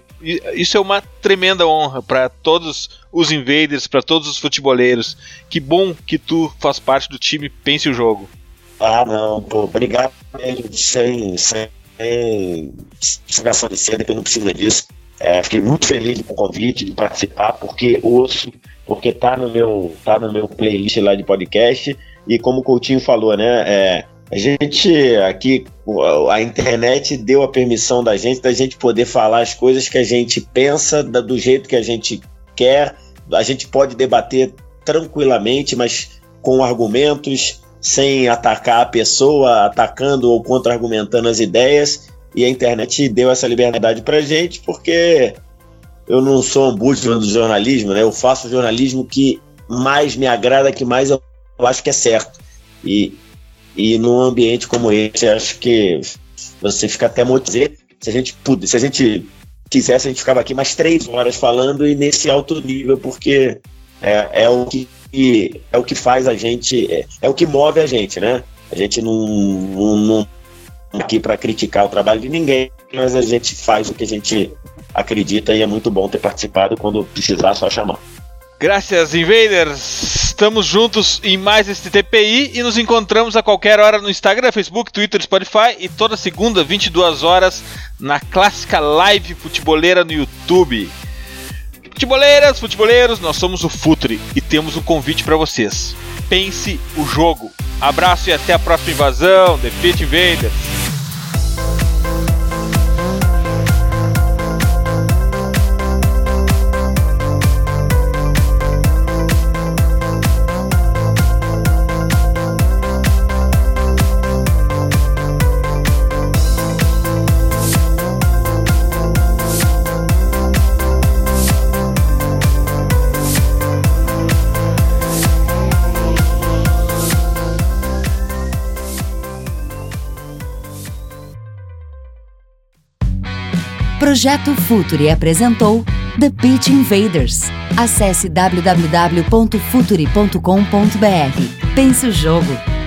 Isso é uma tremenda honra para todos os invaders, para todos os futeboleiros. Que bom que tu faz parte do time Pense o Jogo. Ah, não, pô, obrigado mesmo, sem, sem tem explicação de cena, que eu não precisa disso. É, fiquei muito feliz com o convite de participar, porque ouço, porque tá no meu, tá no meu playlist lá de podcast. E como o Coutinho falou, né? É, a gente aqui, a internet deu a permissão da gente, da gente poder falar as coisas que a gente pensa, do jeito que a gente quer. A gente pode debater tranquilamente, mas com argumentos, sem atacar a pessoa, atacando ou contra-argumentando as ideias. E a internet deu essa liberdade pra gente, porque eu não sou ombudsman do jornalismo, né? Eu faço jornalismo que mais me agrada, que mais eu acho que é certo. E, e num ambiente como esse, acho que você fica até motivado. Se a gente puder, se a gente quisesse, a gente ficava aqui mais três horas falando e nesse alto nível, porque é, é o que que é o que faz a gente, é, é o que move a gente, né? A gente não, não, não aqui para criticar o trabalho de ninguém, mas a gente faz o que a gente acredita e é muito bom ter participado quando precisar só chamar. Graças, Invaders! Estamos juntos em mais este TPI e nos encontramos a qualquer hora no Instagram, Facebook, Twitter, Spotify e toda segunda, 22 horas, na clássica live futeboleira no YouTube. Futeboleiras, futeboleiros, nós somos o Futre e temos um convite para vocês. Pense o jogo. Abraço e até a próxima invasão. The Pit Invaders. Projeto Futuri apresentou The Pitch Invaders. Acesse www.futuri.com.br. Pense o jogo.